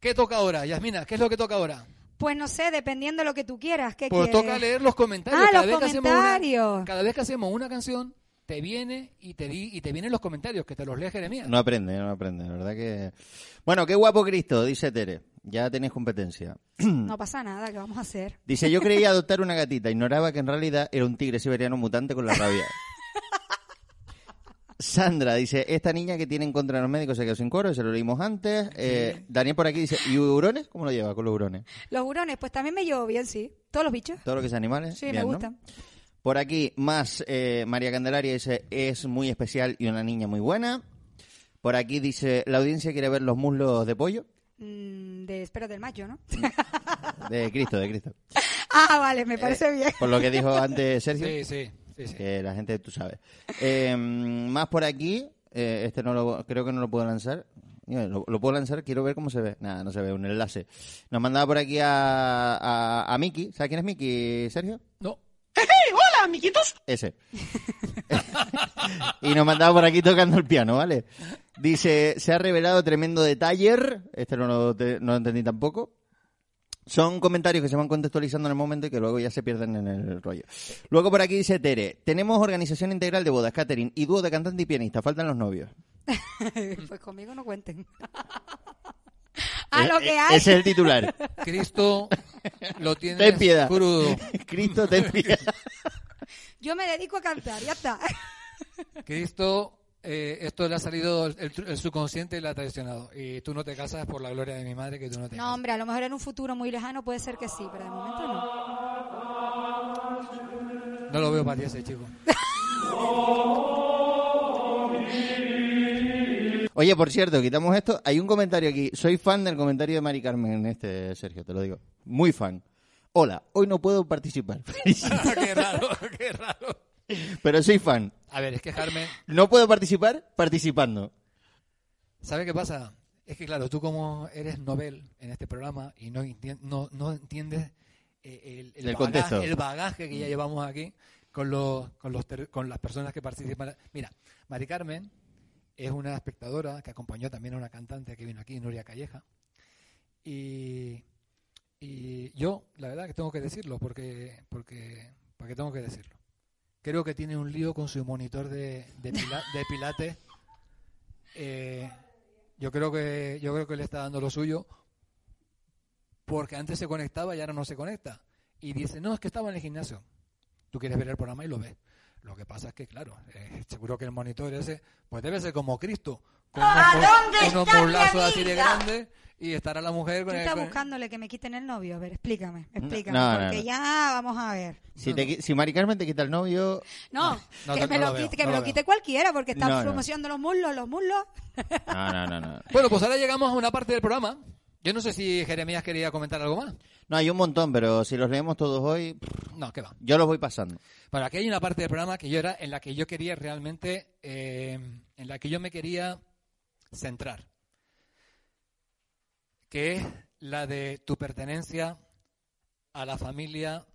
B: ¿Qué toca ahora, Yasmina? ¿Qué es lo que toca ahora?
C: Pues no sé, dependiendo de lo que tú quieras. ¿Qué
B: Pues
C: quieres?
B: toca leer los comentarios.
C: Ah,
B: cada,
C: los
B: vez que hacemos una,
C: comentarios.
B: cada vez que hacemos una canción, te viene y te, di, y te vienen los comentarios, que te los lee Jeremías.
D: No aprende, no aprende, la verdad que... Bueno, qué guapo Cristo, dice Tere. Ya tenéis competencia.
C: No pasa nada, ¿qué vamos a hacer?
D: Dice, yo creía adoptar una gatita, ignoraba que en realidad era un tigre siberiano mutante con la rabia. Sandra dice, esta niña que tiene en contra de los médicos se quedó sin coro, se lo leímos antes. Eh, Daniel por aquí dice, ¿y hurones? ¿Cómo lo lleva con los hurones?
C: Los hurones, pues también me llevo bien, sí. Todos los bichos.
D: Todo lo que es animales.
C: Sí,
D: bien,
C: me
D: ¿no?
C: gustan.
D: Por aquí, más eh, María Candelaria dice, es muy especial y una niña muy buena. Por aquí dice, la audiencia quiere ver los muslos de pollo.
C: Mm, de Espero del Mayo, ¿no?
D: De Cristo, de Cristo.
C: ah, vale, me parece bien.
D: Por lo que dijo antes Sergio.
B: Sí, sí, sí, sí.
D: que la gente tú sabes. Eh, más por aquí, eh, este no lo, creo que no lo puedo lanzar. Lo, lo puedo lanzar, quiero ver cómo se ve. Nada, no se ve, un enlace. Nos mandaba por aquí a, a, a Miki. ¿Sabes quién es Miki, Sergio?
B: No.
D: Ese. y nos mandaba por aquí tocando el piano, ¿vale? Dice, se ha revelado tremendo detalle. Este no lo, te- no lo entendí tampoco. Son comentarios que se van contextualizando en el momento y que luego ya se pierden en el rollo. Luego por aquí dice Tere, tenemos organización integral de bodas, catering y dúo de cantante y pianista, faltan los novios.
C: pues conmigo no cuenten. a lo que
D: eh,
C: hay.
D: Ese es el titular.
B: Cristo lo tiene
D: Ten piedad.
B: crudo.
D: Cristo, ten piedad.
C: Yo me dedico a cantar, ya está.
B: Cristo, eh, esto le ha salido, el, el subconsciente le ha traicionado. Y tú no te casas por la gloria de mi madre, que tú no te
C: No,
B: casas.
C: hombre, a lo mejor en un futuro muy lejano puede ser que sí, pero de momento no.
B: No lo veo para ti ese chico.
D: Oye, por cierto, quitamos esto. Hay un comentario aquí. Soy fan del comentario de Mari Carmen en este, Sergio, te lo digo. Muy fan. Hola, hoy no puedo participar.
B: qué raro, qué raro.
D: Pero soy fan.
B: A ver, es que Carmen,
D: No puedo participar participando.
B: ¿sabes qué pasa? Es que claro, tú como eres novel en este programa y no, entien- no, no entiendes eh, el, el bagaje,
D: contexto.
B: el bagaje que ya llevamos aquí con los, con los ter- con las personas que participan. Mira, Mari Carmen es una espectadora que acompañó también a una cantante que vino aquí, Nuria Calleja. Y, y yo, la verdad que tengo que decirlo, porque, porque, porque tengo que decirlo. Creo que tiene un lío con su monitor de, de, pila- de pilates. Eh, yo creo que yo creo que le está dando lo suyo porque antes se conectaba y ahora no se conecta. Y dice no es que estaba en el gimnasio tú quieres ver el programa y lo ves. Lo que pasa es que claro eh, seguro que el monitor ese pues debe ser como Cristo con unos, mu- unos mulazos así de grandes y estará la mujer
C: Tú
B: con el
C: estás
B: con-
C: buscándole que me quiten el novio. A ver, explícame, explícame.
D: no, no,
C: porque
D: no.
C: ya vamos a ver.
D: Si, te, qui- si Mari Carmen te quita el novio,
C: No,
B: no,
C: que
B: no
C: me
B: lo
C: lo,
B: veo,
C: quite, que
B: no
C: me
B: lo
C: lo
B: veo.
C: quite cualquiera porque está
D: No, no.
C: promocionando los muslos, los muslos.
D: no, no, no, no.
B: bueno pues ahora llegamos a una parte del programa yo no sé si Jeremías quería comentar algo más
D: No, hay un montón, pero si los leemos todos hoy, pff,
B: no qué va
D: yo los voy pasando.
B: Bueno, aquí hay una parte del programa que yo era en la que yo quería realmente, eh, en la que yo me quería centrar, que es la de tu pertenencia a la familia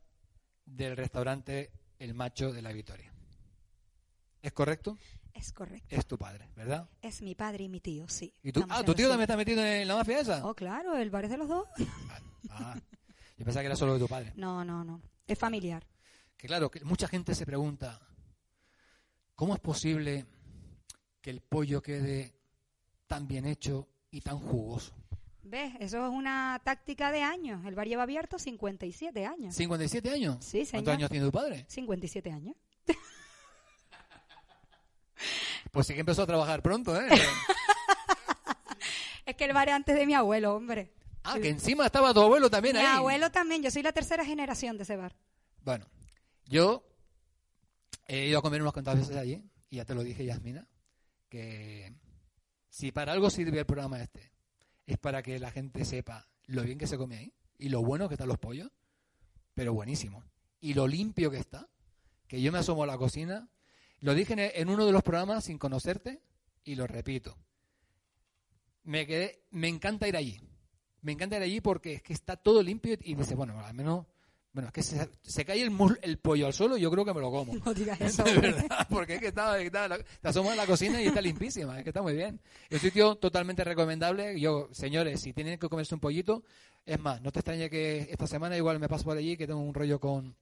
B: del restaurante El Macho de la Victoria. ¿Es correcto?
C: Es correcto.
B: Es tu padre, ¿verdad?
C: Es mi padre y mi tío, sí.
B: ¿Y tú? Ah, ¿tu tío también está metido en la mafia esa?
C: Oh, claro, el bar es de los dos.
B: Ah, yo pensaba que era solo de tu padre.
C: No, no, no. Es familiar.
B: que claro, que mucha gente se pregunta, ¿cómo es posible que el pollo quede tan bien hecho y tan jugoso.
C: ¿Ves? Eso es una táctica de años. El bar lleva abierto 57 años.
B: 57 años.
C: Sí, señor.
B: ¿Cuántos años tiene tu padre?
C: 57 años.
B: Pues sí que empezó a trabajar pronto, ¿eh?
C: Es que el bar es antes de mi abuelo, hombre.
B: ah, que encima estaba tu abuelo también
C: Mi
B: ahí.
C: abuelo también. Yo soy la tercera generación de ese bar.
B: Bueno, yo he ido a comer unas cuantas veces allí y ya te lo dije, Yasmina, que si para algo sirve el programa este, es para que la gente sepa lo bien que se come ahí y lo bueno que están los pollos, pero buenísimo. Y lo limpio que está, que yo me asomo a la cocina, lo dije en, uno de los programas sin conocerte y lo repito. Me quedé, me encanta ir allí. Me encanta ir allí porque es que está todo limpio y dice, bueno, al menos, bueno, es que se, se cae el, mus- el pollo al suelo, yo creo que me lo como.
C: No digas eso.
B: De
C: hombre.
B: verdad, porque es que está, está- te asomas a la cocina y está limpísima, es que está muy bien. Es un sitio totalmente recomendable. Yo, señores, si tienen que comerse un pollito, es más, no te extrañe que esta semana igual me paso por allí, que tengo un rollo con,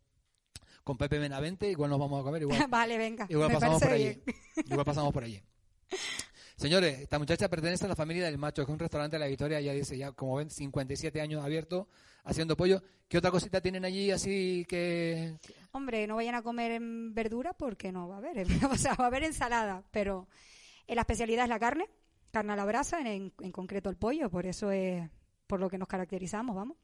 B: con Pepe Benavente, igual nos vamos a comer, igual,
C: vale, venga.
B: igual
C: me
B: pasamos por allí. Igual pasamos por allí. Señores, esta muchacha pertenece a la familia del macho, que es un restaurante de la Victoria, ya dice, ya como ven, 57 años abierto, haciendo pollo. ¿Qué otra cosita tienen allí así que,
C: Hombre, no vayan a comer en verdura porque no va a haber. O sea, va a haber ensalada, pero la especialidad es la carne, carne a la brasa, en, en concreto el pollo, por eso es por lo que nos caracterizamos, vamos.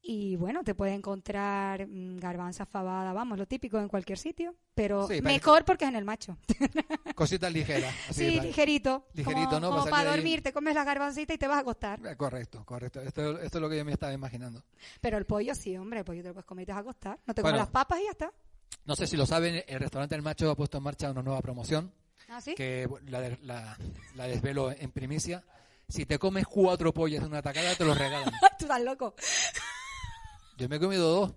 C: Y bueno, te puedes encontrar mm, garbanzas, fabada, vamos, lo típico en cualquier sitio, pero
B: Sí,
C: mejor porque es en el macho.
B: cositas ligeras? así
C: Sí,
B: para-
C: ligerito.
B: Ligerito,
C: como,
B: ¿no?
C: Como
B: Para
C: dormir, te comes las garbancitas y te vas a acostar.
B: Eh, Correcto, correcto. Esto, esto es lo que yo me estaba imaginando.
C: Pero el pollo sí, hombre, el pollo te lo puedes comer y te vas a acostar. No te
B: Bueno.
C: comes las papas y ya está.
B: No sé si lo saben, el restaurante El Macho ha puesto en marcha una nueva promoción
C: ¿Ah, sí?
B: que la, la, la desvelo en primicia. Si te comes cuatro pollos en una tacada, te los regalan.
C: Tú estás loco.
B: Yo me he comido dos.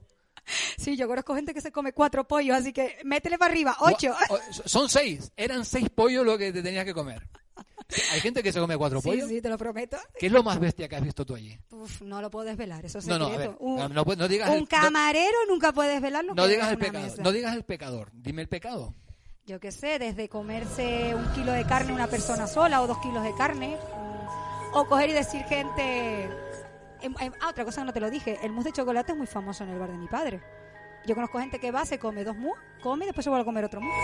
C: Sí, yo conozco gente que se come cuatro pollos, así que métele para arriba, ocho.
B: O- Son seis. Eran seis pollos lo que te tenías que comer. Hay gente que se come cuatro
C: Sí,
B: pollos.
C: sí, te lo prometo.
B: ¿Qué es lo más bestia que has visto tú allí?
C: Uf, no lo puedo desvelar, eso es
B: No,
C: secreto.
B: no, ver.
C: un
B: no, digas
C: un
B: el,
C: camarero nunca puede desvelarlo.
B: no
C: que
B: digas el pecado.
C: mesa.
B: No digas el pecador. Dime el pecado.
C: Yo qué sé, desde comerse un kilo de carne una persona sola o dos kilos de carne, o coger y decir gente... em- em- ah, otra cosa que no te lo dije, el mousse de chocolate es muy famoso en el bar de mi padre. Yo conozco gente que va, se come dos mousse, come y después se vuelve a comer otro mousse.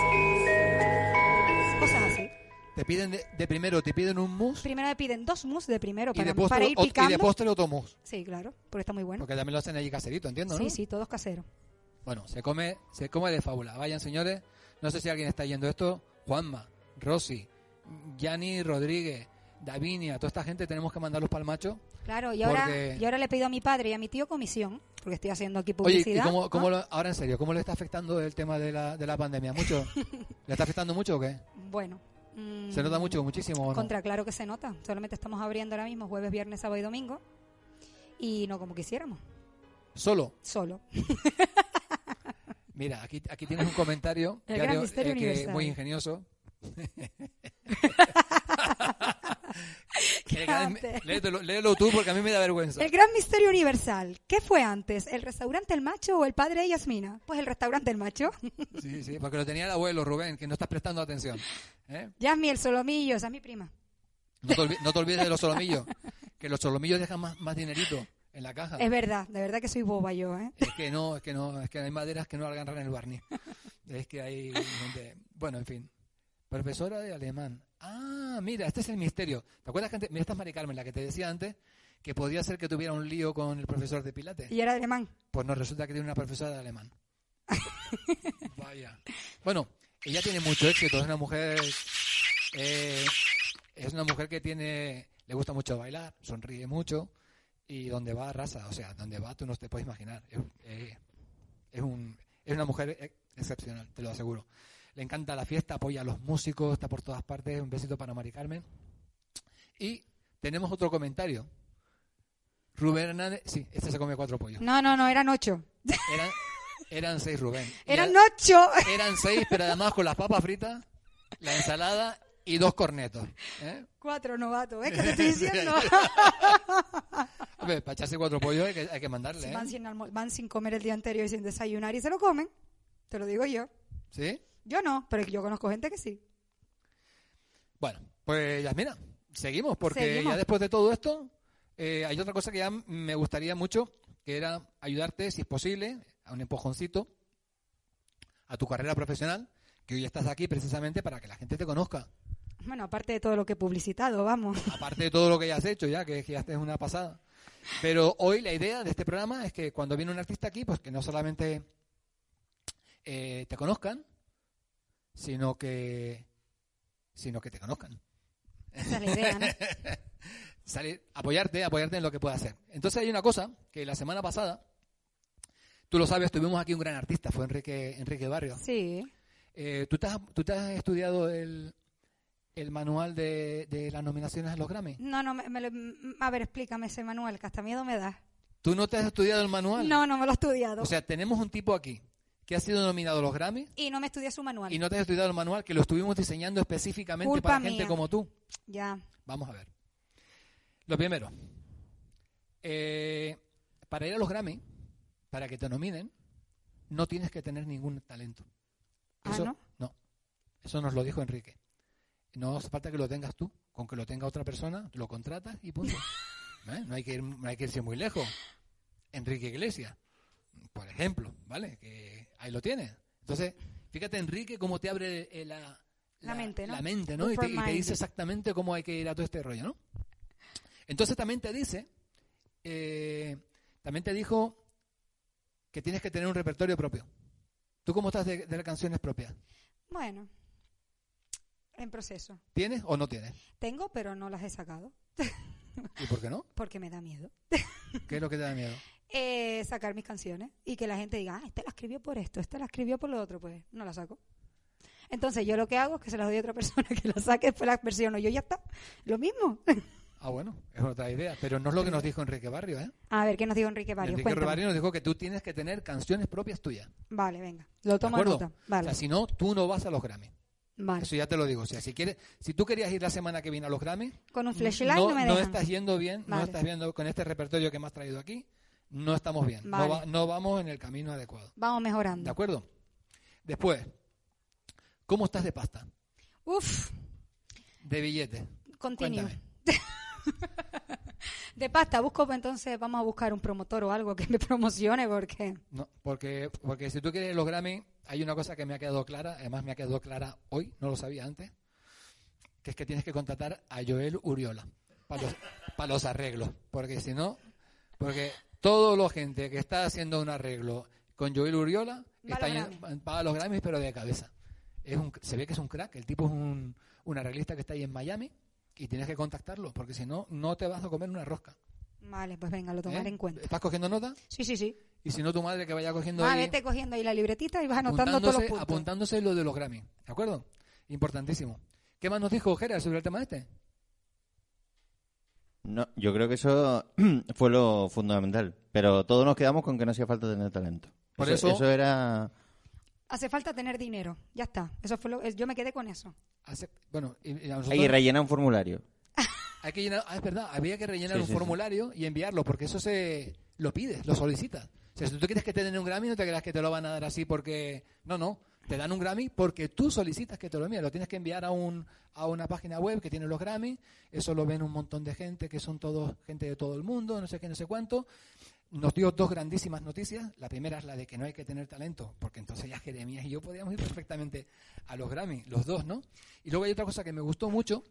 C: Cosas así.
B: Te piden de, de primero, te piden un mousse
C: Primero me piden dos mousse de primero
B: y
C: para,
B: de postre,
C: para ir
B: ot- y
C: picando.
B: de postre otro mousse.
C: Sí, claro, porque está muy bueno.
B: Porque también lo hacen allí caserito, entiendo, ¿no?
C: Sí, sí, todos caseros.
B: Bueno, se come, se come de fábula. Vayan, señores. No sé si alguien está yendo esto. Juanma, Rosy, Yanni Rodríguez, Davinia, toda esta gente tenemos que mandarlos para el macho.
C: Claro, y ahora,
B: Porque-
C: y ahora le pido a mi padre y a mi tío comisión, porque estoy haciendo aquí
B: Oye, ¿y
C: publicidad.
B: cómo, lo- ahora en serio, cómo le está afectando el tema de la, de la pandemia? ¿Mucho? ¿Le está afectando mucho o qué?
C: Bueno. mm,
B: ¿Se nota mucho, muchísimo o no?
C: Contra, claro que se nota. Solamente estamos abriendo ahora mismo jueves, viernes, sábado y domingo. Y no como quisiéramos,
B: Solo.
C: solo.
B: Mira, aquí, aquí tienes un comentario eh, que
C: universal.
B: muy ingenioso. Léetelo- léelo tú porque a mí me da vergüenza.
C: El gran misterio universal. ¿Qué fue antes? ¿El restaurante El Macho o el padre de Yasmina? Pues el restaurante El Macho.
B: Sí, sí, porque lo tenía el abuelo Rubén, que no estás prestando atención. ¿eh?
C: Yasmi, el solomillo, esa es mi prima.
B: No, te olvi- no te olvides de los solomillos, que los solomillos dejan más, más dinerito en la caja.
C: Es verdad, de verdad que soy boba yo, ¿eh?
B: Es que no, es que no, es que hay maderas que no agarran el barniz. Es que hay gente, bueno, en fin. Profesora de alemán. Ah, mira, este es el misterio. ¿Te acuerdas que antes, mira esta es Mari Carmen, la que te decía antes, que podía ser que tuviera un lío con el profesor de Pilates?
C: Y era alemán.
B: Pues no, resulta que tiene una profesora de alemán. Vaya. Bueno, ella tiene mucho éxito, es una mujer, eh, es una mujer que tiene, le gusta mucho bailar, sonríe mucho y donde va arrasa, o sea, donde va tú no te puedes imaginar. Es, eh, es un, es una mujer eh, excepcional, te lo aseguro. Le encanta la fiesta, apoya a los músicos, está por todas partes. Un besito para Mari Carmen. Y tenemos otro comentario. Rubén Hernández, sí, este se come cuatro pollos.
C: No, no, no, eran ocho.
B: Eran, eran seis, Rubén.
C: Eran
B: a-
C: ocho.
B: Eran seis, pero además con las papas fritas, la ensalada y dos cornetos. ¿eh?
C: Cuatro novatos, ¿ves? Que te estoy diciendo.
B: Hombre, para echarse cuatro pollos hay que, hay que mandarle. ¿eh?
C: van, sin van sin comer el día anterior y sin desayunar y se lo comen. Te lo digo yo.
B: ¿Sí?
C: Yo no, pero yo conozco gente que sí.
B: Bueno, pues Yasmina, seguimos, porque
C: Seguimos.
B: ya después de todo esto, eh, hay otra cosa que ya me gustaría mucho, que era ayudarte, si es posible, a un empujoncito a tu carrera profesional, que hoy estás aquí precisamente para que la gente te conozca.
C: Bueno, aparte de todo lo que he publicitado, vamos.
B: Aparte de todo lo que ya has hecho, ya, que, que ya es una pasada. Pero hoy la idea de este programa es que cuando viene un artista aquí, pues que no solamente eh, te conozcan, sino que, sino que te conozcan.
C: Esa es la idea, ¿no?
B: salir, apoyarte, apoyarte en lo que puedas hacer. Entonces hay una cosa que la semana pasada, tú lo sabes, tuvimos aquí un gran artista, fue Enrique, Enrique Barrio.
C: Sí.
B: Eh, ¿tú, te has, ¿Tú te has estudiado el, el manual de, de las nominaciones a los Grammy?
C: No, no, me, me mm, a ver, explícame ese manual, que hasta miedo me da.
B: ¿Tú no te has estudiado el manual?
C: No, no me lo he estudiado.
B: O sea, tenemos un tipo aquí que ha sido nominado a los Grammy
C: y no me estudié su manual.
B: y no te has estudiado el manual que lo estuvimos diseñando específicamente
C: Culpa
B: para gente como tú.
C: Ya.
B: Vamos a ver. Lo primero, eh, para ir a los Grammy, para que te nominen, no tienes que tener ningún talento.
C: Ah,
B: Eso,
C: ¿no?
B: Eso nos lo dijo Enrique. No hace falta que lo tengas tú. Con que lo tenga otra persona, lo contratas y punto. ¿Eh? No, hay que ir, no hay que irse muy lejos. Enrique Iglesias, por ejemplo, ¿vale? Que ahí lo tienes. Entonces, fíjate, Enrique, cómo te abre eh, la,
C: La mente, ¿no?
B: La mente, ¿no? Y te, y te
C: Open-minded.
B: dice exactamente cómo hay que ir a todo este rollo, ¿no? Entonces también te dice, eh, también te dijo que tienes que tener un repertorio propio. ¿Tú cómo estás de, de canciones propias?
C: Bueno, en proceso.
B: ¿Tienes o no tienes?
C: Tengo, pero no las he sacado.
B: ¿Y por qué no?
C: Porque me da miedo.
B: ¿Qué es lo que te da miedo?
C: Eh, sacar mis canciones y que la gente diga, ah, este la escribió por esto, este la escribió por lo otro, pues no la saco. Entonces yo lo que hago es que se las doy a otra persona que la saque, después la versiono yo ya está. Lo mismo.
B: Ah, bueno, es otra idea. Pero no es lo que nos dijo Enrique Barrio, ¿eh?
C: A ver, ¿qué nos dijo Enrique Barrios?
B: Enrique
C: Cuéntame.
B: Barrio nos dijo que tú tienes que tener canciones propias tuyas.
C: Vale, venga. Lo
B: ¿De
C: tomo en nota. Vale.
B: O sea, si no, tú no vas a los Grammy.
C: vale.
B: Eso ya te lo digo. O sea, si quieres, si tú querías ir la semana que viene a los Grammy,
C: Con un flashlight no, me
B: no
C: dejan.
B: estás yendo bien, no estás viendo con este repertorio que me has traído aquí, no estamos bien. No, va- no vamos en el camino adecuado.
C: Vamos mejorando.
B: ¿De acuerdo? Después, ¿cómo estás de pasta?
C: Uf,
B: De billete.
C: continuo. De pasta, busco, entonces vamos a buscar un promotor o algo que me promocione porque...
B: No, porque, porque si tú quieres los Grammy, hay una cosa que me ha quedado clara, además me ha quedado clara hoy, no lo sabía antes, que es que tienes que contratar a Joel Uriola para los, para los arreglos, porque si no, porque toda la gente que está haciendo un arreglo con Joel Uriola
C: Va
B: está
C: los
B: yendo- va a los Grammys pero de cabeza. Es un, se ve que es un crack, el tipo es un, un arreglista que está ahí en Miami y tienes que contactarlo, porque si no, no te vas a comer una rosca.
C: Vale, pues venga, lo tomaré
B: ¿eh?
C: en cuenta.
B: ¿Estás cogiendo nota?
C: Sí, sí, sí.
B: Y si no, tu madre que vaya cogiendo
C: Va,
B: ahí
C: vete cogiendo ahí la libretita y vas anotando todos los puntos.
B: apuntándose lo de los Grammy. ¿De acuerdo? Importantísimo. ¿Qué más nos dijo Gerard sobre el tema este?
D: No, yo creo que eso fue lo fundamental. Pero todos nos quedamos con que no hacía falta tener talento.
B: Por eso-
D: eso era...
C: Hace falta tener dinero. Ya está. Eso fue lo, yo me quedé con eso.
B: Hace- bueno, y- y a nosotros-
D: Hay que rellenar un formulario.
B: hay que llenar, ah, es verdad, había que rellenar
D: Sí,
B: un
D: sí, sí.
B: formulario y enviarlo, porque eso se lo pides, lo solicitas. O sea, si tú quieres que te den un Grammy, no te creas que te lo van a dar así porque... No, no, te dan un Grammy porque tú solicitas que te lo envíen. Lo tienes que enviar a, un, a una página web que tiene los Grammy, eso lo ven un montón de gente, que son todos gente de todo el mundo, no sé qué, no sé cuánto. Nos dio dos grandísimas noticias. La primera es la de que no hay que tener talento, porque entonces ya Jeremías y yo podíamos ir perfectamente a los Grammy, los dos, ¿no? Y luego hay otra cosa que me gustó mucho,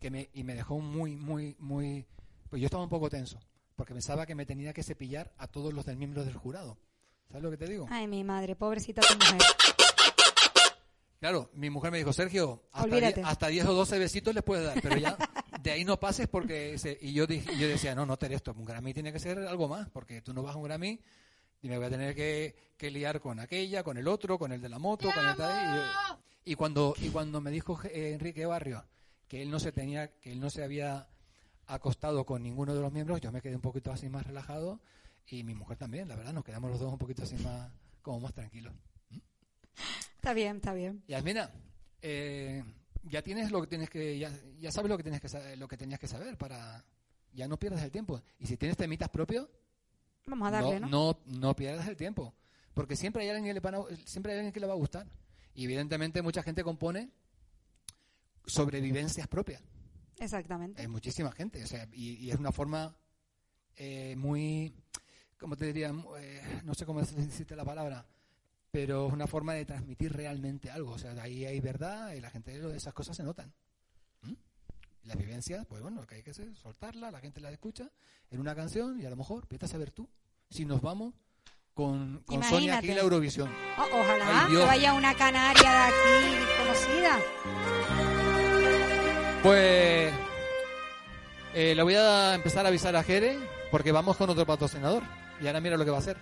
B: que me, y me dejó muy, muy, muy... Pues yo estaba un poco tenso, porque pensaba que me tenía que cepillar a todos los del miembros del jurado. ¿Sabes lo que te digo?
C: Ay, mi madre, pobrecita tu mujer.
B: Claro, mi mujer me dijo, Sergio, hasta
C: Olvídate.
B: 10, hasta 10 o 12 besitos les puedes dar, pero ya de ahí no pases porque... se- y yo, dije, yo decía, no, no te esto, un Grammy tiene que ser algo más, porque tú no vas a un Grammy y me voy a tener que, que liar con aquella, con el otro, con el de la moto, con el tal... Y, y cuando, y cuando me dijo eh, Enrique Barrio que él no se tenía, que él no se había acostado con ninguno de los miembros, yo me quedé un poquito así más relajado y mi mujer también, la verdad, nos quedamos los dos un poquito así más, como más tranquilos.
C: Está bien, está bien.
B: Yasmina, eh, ya tienes lo que tienes que, ya, ya sabes lo que tienes que lo que tenías que saber para, ya no pierdas el tiempo. Y si tienes temitas propios,
C: Vamos a darle, ¿no?
B: no, no pierdas el tiempo, porque siempre hay alguien que le van a- siempre hay alguien que le va a gustar. Y evidentemente mucha gente compone sobrevivencias propias.
C: Exactamente.
B: Hay muchísima gente, o sea, y, y es una forma eh, muy, ¿cómo te diría? Eh, no sé cómo decirte la palabra, pero es una forma de transmitir realmente algo. O sea, ahí hay verdad y la gente de esas cosas se notan. ¿Mm? Las vivencias, pues bueno, lo que hay que hacer es soltarla, la gente la escucha en una canción y a lo mejor, vete a saber tú, si nos vamos con, con Sonia aquí
C: Imagínate.
B: la Eurovisión.
C: Oh, ojalá
B: Ay,
C: que vaya una canaria de aquí conocida.
B: Pues eh, le voy a empezar a avisar a Jere porque vamos con otro patrocinador. Y ahora mira lo que va a hacer.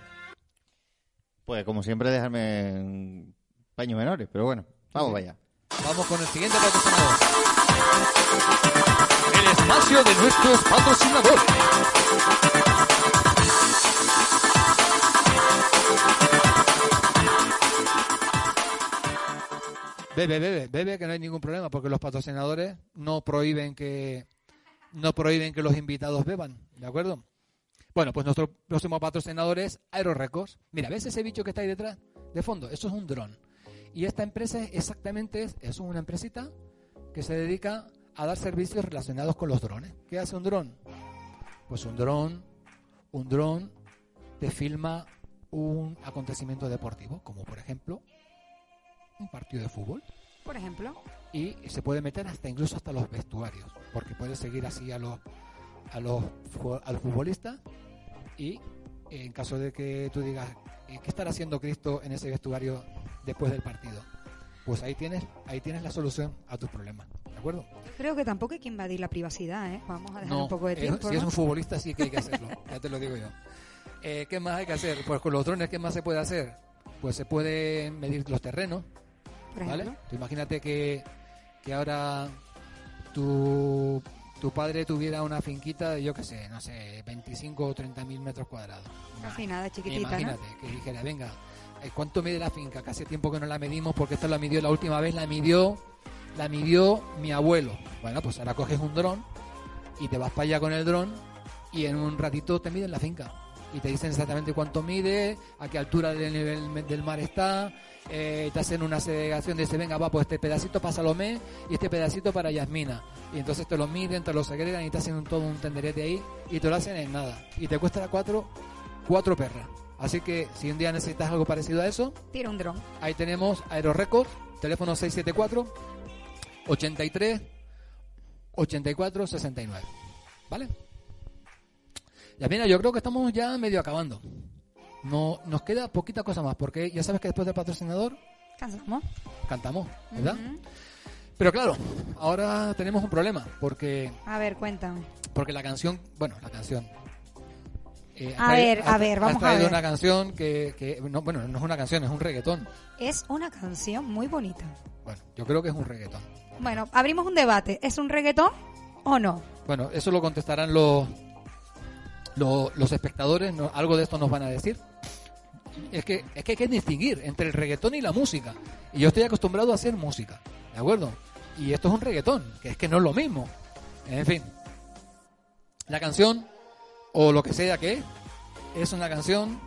D: Pues como siempre, dejarme en paños menores, pero bueno, vamos
B: Sí.
D: allá.
B: Vamos con el siguiente patrocinador. El espacio de nuestros patrocinadores. Bebe, bebe, bebe, que no hay ningún problema, porque los patrocinadores no prohíben que no prohíben que los invitados beban, ¿de acuerdo? Bueno, pues nuestro próximo patrocinador es Aerorecords. Mira, ¿ves ese bicho que está ahí detrás? De fondo, eso es un dron. Y esta empresa exactamente es, es una empresita que se dedica a dar servicios relacionados con los drones. ¿Qué hace un dron? Pues un dron, un dron te filma un acontecimiento deportivo, como por ejemplo un partido de fútbol
C: Por ejemplo.
B: y se puede meter hasta incluso hasta los vestuarios, porque puede seguir así a los a los al futbolista y en caso de que tú digas "Eh, qué estará haciendo Cristo en ese vestuario después del partido, pues ahí tienes ahí tienes la solución a tus problemas, ¿de acuerdo?
C: Creo que tampoco hay que invadir la privacidad, ¿eh? Vamos a dejar
B: No,
C: un poco de tiempo.
B: si
C: ¿no?
B: es un futbolista sí que hay que hacerlo, ya te lo digo yo. Eh, ¿Qué más hay que hacer? Pues con los drones, ¿qué más se puede hacer? Pues se puede medir los terrenos, ¿vale? Tú imagínate que, que ahora tu, tu padre tuviera una finquita de, yo qué sé, no sé, 25 o 30 mil metros cuadrados.
C: Casi nada, chiquitita, ¿no?
B: Imagínate que dijera, venga, eh, ¿cuánto mide la finca? Que hace tiempo que no la medimos porque esta la midió la última vez, la midió, la midió mi abuelo. Bueno, pues ahora coges un dron y te vas para allá con el dron y en un ratito te miden la finca. Y te dicen exactamente cuánto mide, a qué altura del nivel del mar está, eh, te hacen una segregación de ese, venga, va, pues este pedacito para Salomé y este pedacito para Yasmina. Y entonces te lo miden, te lo segregan y te hacen un, todo un tenderete ahí y te lo hacen en nada. Y te cuesta cuatro, cuatro perras. Así que si un día necesitas algo parecido a eso,
C: Tira un dron.
B: Ahí tenemos Aerorecord, teléfono 674 83 84 69. ¿Vale? Ya mira, yo creo que estamos ya medio acabando. No, nos queda poquita cosa más, porque ya sabes que después del patrocinador
C: Cansamos.
B: cantamos, ¿verdad? Pero claro, ahora tenemos un problema, porque,
C: A ver, cuéntame.
B: porque la canción, bueno, la canción. eh,
C: A
B: traído-
C: ver, a ver, vamos a ver.
B: una canción que, que no, bueno, no es una canción, es un reggaetón.
C: Es una canción muy bonita.
B: Bueno, yo creo que es un reggaetón.
C: Bueno, abrimos un debate. ¿Es un reggaetón o no?
B: Bueno, eso lo contestarán los, los, los espectadores, ¿no? algo de esto nos van a decir. Es que, es que hay que distinguir entre el reggaetón y la música. Y yo estoy acostumbrado a hacer música, ¿de acuerdo? Y esto es un reggaetón, que es que no es lo mismo. En fin, la canción, o lo que sea que es, es una canción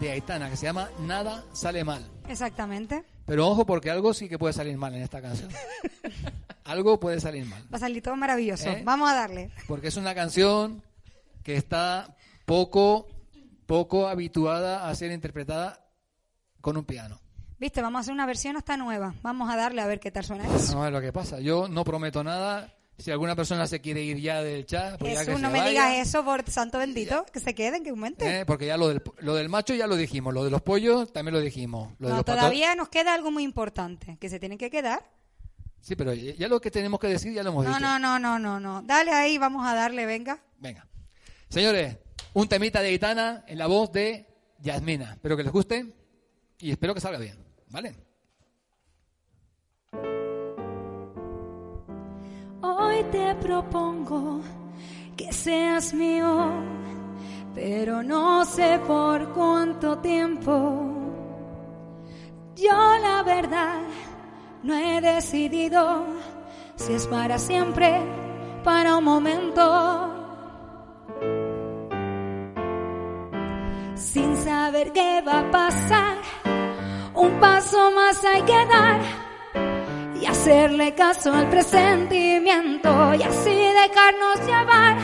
B: de Aitana que se llama Nada sale mal.
C: Exactamente.
B: Pero ojo, porque algo sí que puede salir mal en esta canción. algo puede salir mal.
C: Va a salir todo maravilloso.
B: ¿Eh?
C: Vamos a darle.
B: porque es una canción que está poco poco habituada a ser interpretada con un piano.
C: Viste, vamos a hacer una versión hasta nueva. Vamos a darle a ver qué tal suena eso.
B: No es lo que pasa. Yo no prometo nada. Si alguna persona se quiere ir ya del chat, pues ya que
C: Jesús, no
B: se
C: me
B: vaya.
C: digas eso, por santo bendito. Que se queden, que aumente.
B: Eh, Porque ya lo del, lo del macho ya lo dijimos, lo de los pollos también lo dijimos. Lo de
C: No,
B: los
C: todavía nos queda algo muy importante. Que se tienen que quedar.
B: Sí, pero ya lo que tenemos que decir ya lo hemos
C: No,
B: dicho.
C: no, no, no, no, no. Dale ahí, vamos a darle, venga.
B: Venga. Señores, un temita de Gitana en la voz de Yasmina. Espero que les guste y espero que salga bien. ¿Vale?
G: Hoy te propongo que seas mío, pero no sé por cuánto tiempo. Yo la verdad no he decidido si es para siempre, para un momento. Qué va a pasar, un paso más hay que dar. Y
C: hacerle caso al presentimiento y así dejarnos llevar.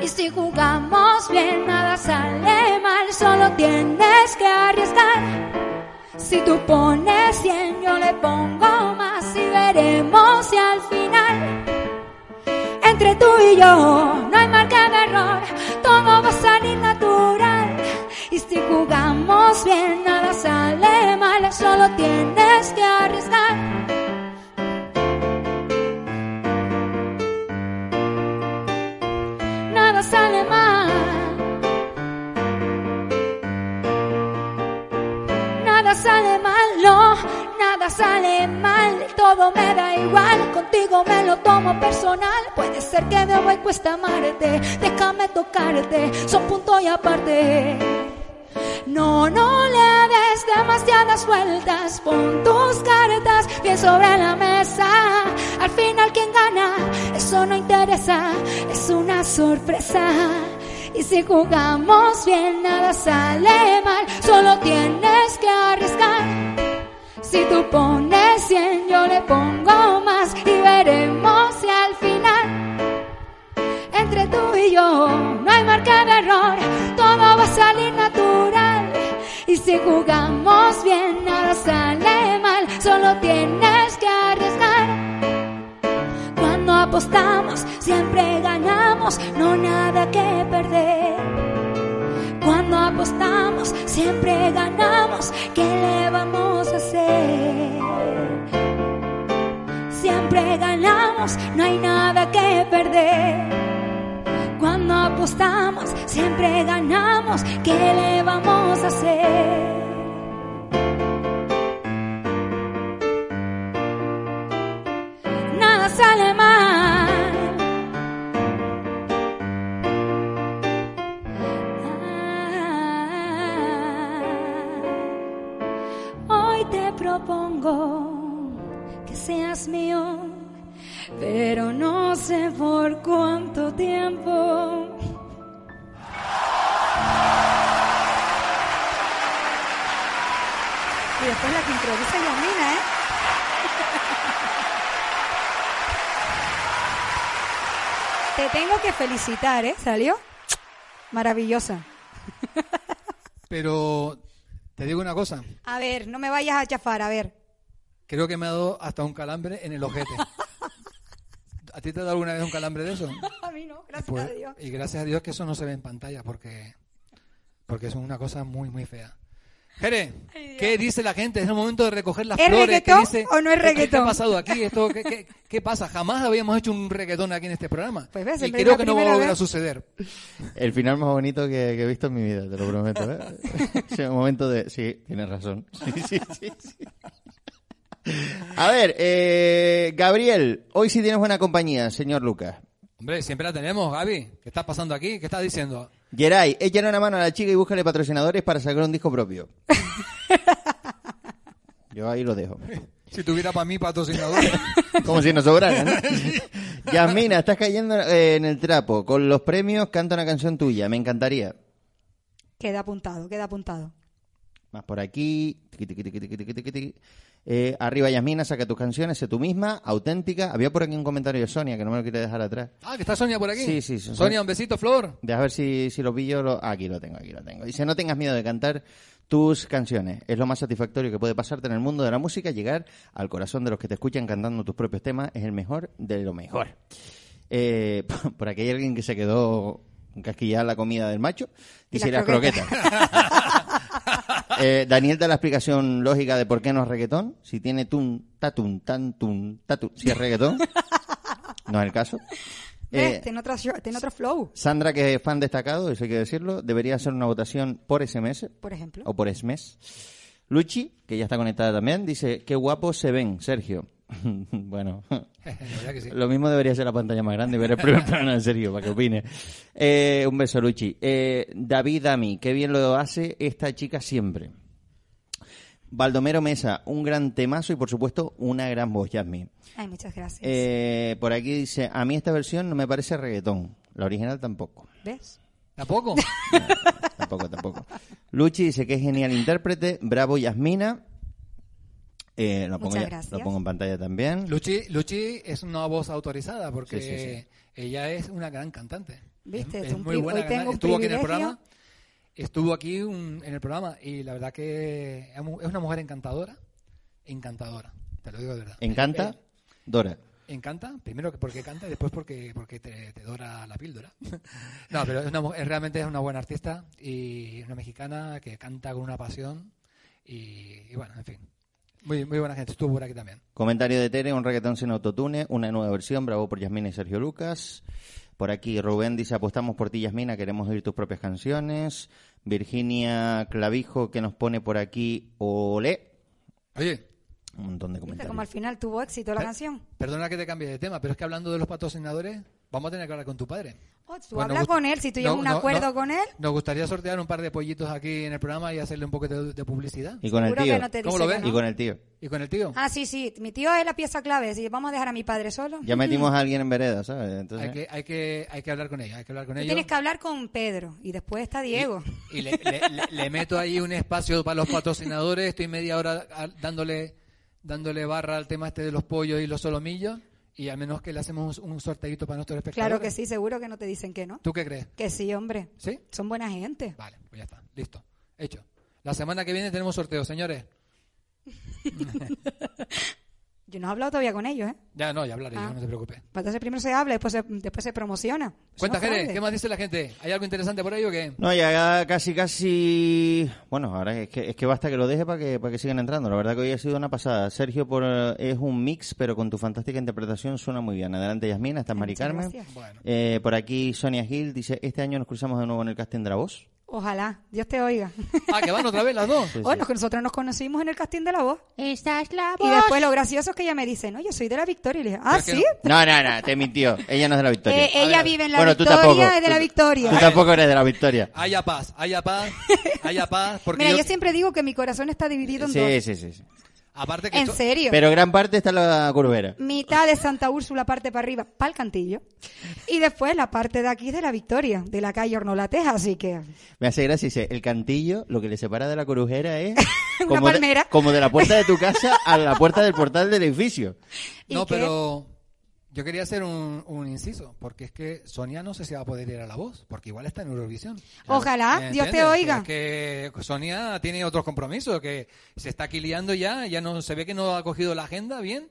C: Y si jugamos bien, nada sale mal, solo tienes que arriesgar. Si tú pones 100, yo le pongo más y veremos si al final entre tú y yo no hay marca de error, todo va a salir natural. Jugamos bien, nada sale mal, solo tienes que arriesgar. Nada sale mal. Nada sale mal, no, nada sale mal, todo me da igual, contigo me lo tomo personal, puede ser que de hoy cuesta amarte, déjame tocarte, son punto y aparte. No, no le des demasiadas vueltas, pon tus cartas bien sobre la mesa. Al final quien gana, eso no interesa, es una sorpresa. Y si jugamos bien, nada sale mal, solo tienes que arriesgar. Si tú pones 100, yo le pongo más y veremos si al final entre tú y yo no hay marca de error, va a salir natural. Y si jugamos bien, nada sale mal, solo tienes que arriesgar. Cuando apostamos, siempre ganamos, no nada que perder. Cuando apostamos, siempre ganamos, ¿qué le vamos a hacer? Siempre ganamos, no hay nada que perder. Apostamos, siempre ganamos, ¿qué le vamos a hacer?
H: ¿Eh? Te tengo que felicitar, ¿eh? ¿Salió? Maravillosa.
B: Pero te digo una cosa,
H: A ver, no me vayas a chafar, a ver.
B: creo que me ha dado hasta un calambre en el ojete. ¿A ti te ha dado alguna vez un calambre de eso?
H: A mí no, gracias
B: Pues-
H: a Dios.
B: y gracias a Dios que eso no se ve en pantalla porque porque es una cosa muy muy fea. Jere, ¿qué dice la gente? Es el momento de recoger las
H: ¿Es
B: flores. ¿Qué
H: reggaetón
B: dice?
H: o no es
B: ¿Qué- qué- ¿Qué,
H: reggaetón?
B: ha pasado aquí? Esto, ¿qué, qué, qué pasa? Jamás habíamos hecho un reggaetón aquí en este programa.
H: Pues ves,
B: y creo
H: la
B: que no va a volver a suceder.
D: El final más bonito que, que he visto en mi vida, te lo prometo. ¿eh? Sí, un momento de... Sí, tienes razón. Sí, sí, sí, sí. A ver, eh, Gabriel, hoy sí tienes buena compañía, señor Lucas.
B: Hombre, siempre la tenemos, Gaby. ¿Qué está pasando aquí? ¿Qué estás diciendo?
D: Geray, échale una mano a la chica y búscale patrocinadores para sacar un disco propio. Yo ahí lo dejo.
B: Si tuviera para mí patrocinadores.
D: Como si nos sobrara, ¿no? Yasmina, estás cayendo eh, en el trapo. Con los premios canta una canción tuya. Me encantaría.
H: Queda apuntado, queda apuntado.
D: Más por aquí. Tiqui, tiqui, tiqui, Eh, arriba, Yasmina, saca tus canciones, sé tú misma, auténtica. Había por aquí un comentario de Sonia que no me lo quiere dejar atrás.
B: ah, que está Sonia por aquí.
D: Sí, sí, sí.
B: Sonia, un besito, Flor.
D: Deja ver si, si lo pillo. Lo... ah, Aquí lo tengo, aquí lo tengo. Dice, no tengas miedo de cantar tus canciones. Es lo más satisfactorio que puede pasarte en el mundo de la música. Llegar al corazón de los que te escuchan cantando tus propios temas es el mejor de lo mejor. Eh, por aquí hay alguien que se quedó casquillada la comida del macho.
H: Y
D: Dice,
H: las
D: las croquetas. Eh, Daniel da la explicación lógica de por qué no es reggaetón. Si tiene tun, tatun, tan, tun, tatun. Si es reggaetón. No es el caso.
H: ¿Ves?
D: Eh,
H: Tiene, otro, tiene otro flow,
D: Sandra, que es fan destacado, eso hay que decirlo, debería hacer una votación por SMS
H: por ejemplo.
D: o por SMS. Luchi, que ya está conectada también, dice, qué guapos se ven, Sergio. bueno,
B: sí.
D: lo mismo debería ser la pantalla más grande y ver el primer plano de Sergio, para que opine. Eh, un beso, Luchi. Eh, David Dami, qué bien lo hace esta chica siempre. Baldomero Mesa, un gran temazo y por supuesto una gran voz, Jasmine.
H: Ay, muchas gracias.
D: Eh, por aquí dice, a mí esta versión no me parece reggaetón, la original tampoco.
H: ¿Ves?
B: ¿Tampoco?
D: tampoco, tampoco. Luchi dice que es genial intérprete. Bravo, Yasmina. Eh, lo, pongo
C: Muchas
D: ya-
C: gracias.
D: lo pongo en pantalla también.
B: Luchi, Luchi es una voz autorizada porque
D: Sí, sí, sí.
B: ella es una gran cantante.
C: ¿Viste?
B: Es,
C: Es
B: es
C: un
B: muy buena
C: hoy tengo
B: cantante.
C: un
B: Estuvo aquí en el programa. Estuvo aquí un- en el programa y la verdad que es una mujer encantadora. Encantadora. Te lo digo de verdad.
D: ¿Encanta?
B: Eh,
D: Dora.
B: encanta, primero que porque canta y después porque, porque te, te dora la píldora. no, pero es una es- realmente es una buena artista y una mexicana que canta con una pasión y, y bueno, en fin. Muy, muy buena gente. Estuvo por aquí también.
D: Comentario de Tere, un reggaetón sin autotune, una nueva versión, bravo por Yasmina y Sergio Lucas. Por aquí Rubén dice, apostamos por ti Yasmina, queremos oír tus propias canciones. Virginia Clavijo que nos pone por aquí, olé.
B: Oye,
D: Un montón de
C: ¿Viste
D: comentarios.
C: como al final tuvo éxito la canción?
B: Perdona que te cambie de tema, pero es que hablando de los patrocinadores, vamos a tener que hablar con tu padre.
C: Oh, tú
B: Bueno,
C: habla con él, si tú llegas a
B: no,
C: un
B: no,
C: acuerdo
B: no.
C: con él,
B: Nos gustaría sortear un par de pollitos aquí en el programa y hacerle un poco de, de publicidad.
D: Y con el tío.
C: no te
B: ¿Cómo lo ves?
C: no.
D: Y con el tío.
B: ¿Y con el tío?
C: Ah, sí, sí, mi tío es la pieza clave, si vamos a dejar a mi padre solo.
D: Ya metimos a alguien en vereda, ¿sabes? Entonces,
B: Hay que, hay, que, hay que hablar con ella, hay que hablar con
C: Tú
B: ella.
C: tienes que hablar con Pedro y después está Diego.
B: Y le, le- le- le meto ahí un espacio para los patrocinadores, estoy media hora dándole dándole barra al tema este de los pollos y los solomillos y al menos que le hacemos un, un sorteito para nuestros espectadores.
C: Claro que sí, seguro que no te dicen que no.
B: ¿Tú qué crees?
C: Que sí, hombre.
B: ¿Sí?
C: Son buena gente.
B: Vale, pues ya está, listo, hecho. La semana que viene tenemos sorteo, señores.
C: Yo no he hablado todavía con ellos, ¿eh?
B: Ya no, ya hablaré
C: Ah.
B: yo, no te preocupes.
C: Entonces primero se habla, después se, después se promociona. Eso
B: Cuenta,
C: no
B: Jere. ¿qué más dice la gente? ¿Hay algo interesante por ahí o qué?
D: No, ya casi, casi... Bueno, ahora es que, es que basta que lo deje para que, para que sigan entrando. La verdad que hoy ha sido una pasada. Sergio por, eh, es un mix, pero con tu fantástica interpretación suena muy bien. Adelante, Yasmina. Estás Mari Carmen.
B: Bueno.
D: Eh, por aquí Sonia Gil dice, este año nos cruzamos de nuevo en el casting de la voz.
C: Ojalá, Dios te oiga.
B: Ah, que van otra vez las dos.
D: Sí,
C: Bueno,
D: sí.
C: que nosotros nos conocimos en el casting de la voz.
G: Esta es la
C: Y
G: voz.
C: después lo gracioso es que ella me dice, no, yo soy de la Victoria. Y le dije, ah, sí.
D: No, no, no, te mintió. Ella no es de la Victoria.
C: Eh, ella
B: ver.
C: vive en la
D: bueno, tú
C: Victoria,
D: tampoco.
C: es de la
D: Tú-
C: Victoria.
D: Tú tampoco eres de la Victoria.
B: Haya paz, haya paz, haya paz, porque
C: Mira,
B: yo-
C: yo siempre digo que mi corazón está dividido en
D: Sí,
C: dos.
D: sí, sí. sí.
B: Aparte que
C: En serio.
D: Pero gran parte está en la curvera.
C: Mitad de Santa Úrsula, parte para arriba, para el cantillo. Y después la parte de aquí es de la Victoria, de la calle Hornolateja, así que...
D: Me hace gracia, dice, el cantillo, lo que le separa de la corujera es...
C: Una
D: de-
C: palmera.
D: como de la puerta de tu casa a la puerta del portal del edificio.
C: ¿Y
B: No,
C: qué?
B: pero yo quería hacer un, un inciso, porque es que Sonia no sé si va a poder ir a la voz, porque igual está en Eurovisión.
C: Ojalá,
B: ¿Me
C: Dios te oiga.
B: Que, que Sonia tiene otros compromisos, que se está aquí liando ya, ya no se ve que no ha cogido la agenda bien,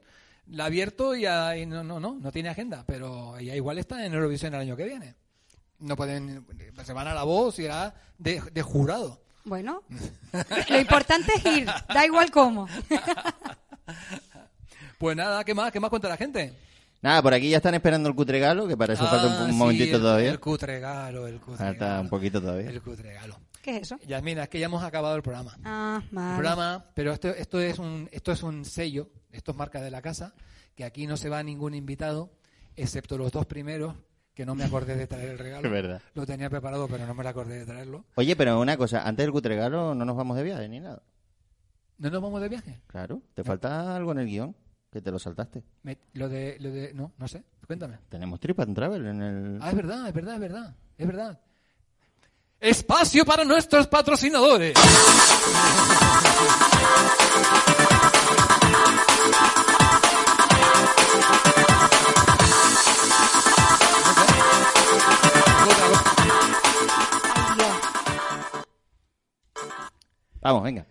B: la ha abierto y, ha- y no, no, no, no tiene agenda, pero ella igual está en Eurovisión el año que viene. No pueden, se van a la voz y irá de, de jurado.
C: Bueno, lo importante es ir, da igual cómo.
B: Pues nada, ¿qué más? ¿Qué más cuenta la gente?
D: Nada, por aquí ya están esperando el cutregalo, que para eso falta un,
B: Ah,
D: un
B: sí,
D: momentito
B: el-
D: todavía.
B: El cutregalo, el cutregalo.
D: Falta un poquito todavía.
B: El cutregalo.
C: ¿Qué es eso?
B: Yasmina, es que ya hemos acabado el programa.
C: Ah,
B: El
C: vale.
B: programa, pero esto, esto es un, esto es un sello, esto es marca de la casa, que aquí no se va ningún invitado, excepto los dos primeros, que no me acordé de traer el regalo.
D: Es verdad.
B: Lo tenía preparado, pero no me lo acordé de traerlo.
D: Oye, pero una cosa, antes del cutregalo no nos vamos de viaje ni nada.
B: ¿No nos vamos de viaje?
D: Claro, te falta algo en el guion, que te lo saltaste.
B: Me- lo de, lo de, no, no sé, cuéntame.
D: Tenemos Trip and Travel en el...
B: Ah, es verdad, es verdad, es verdad, es verdad. Espacio para nuestros patrocinadores.
D: Vamos, venga.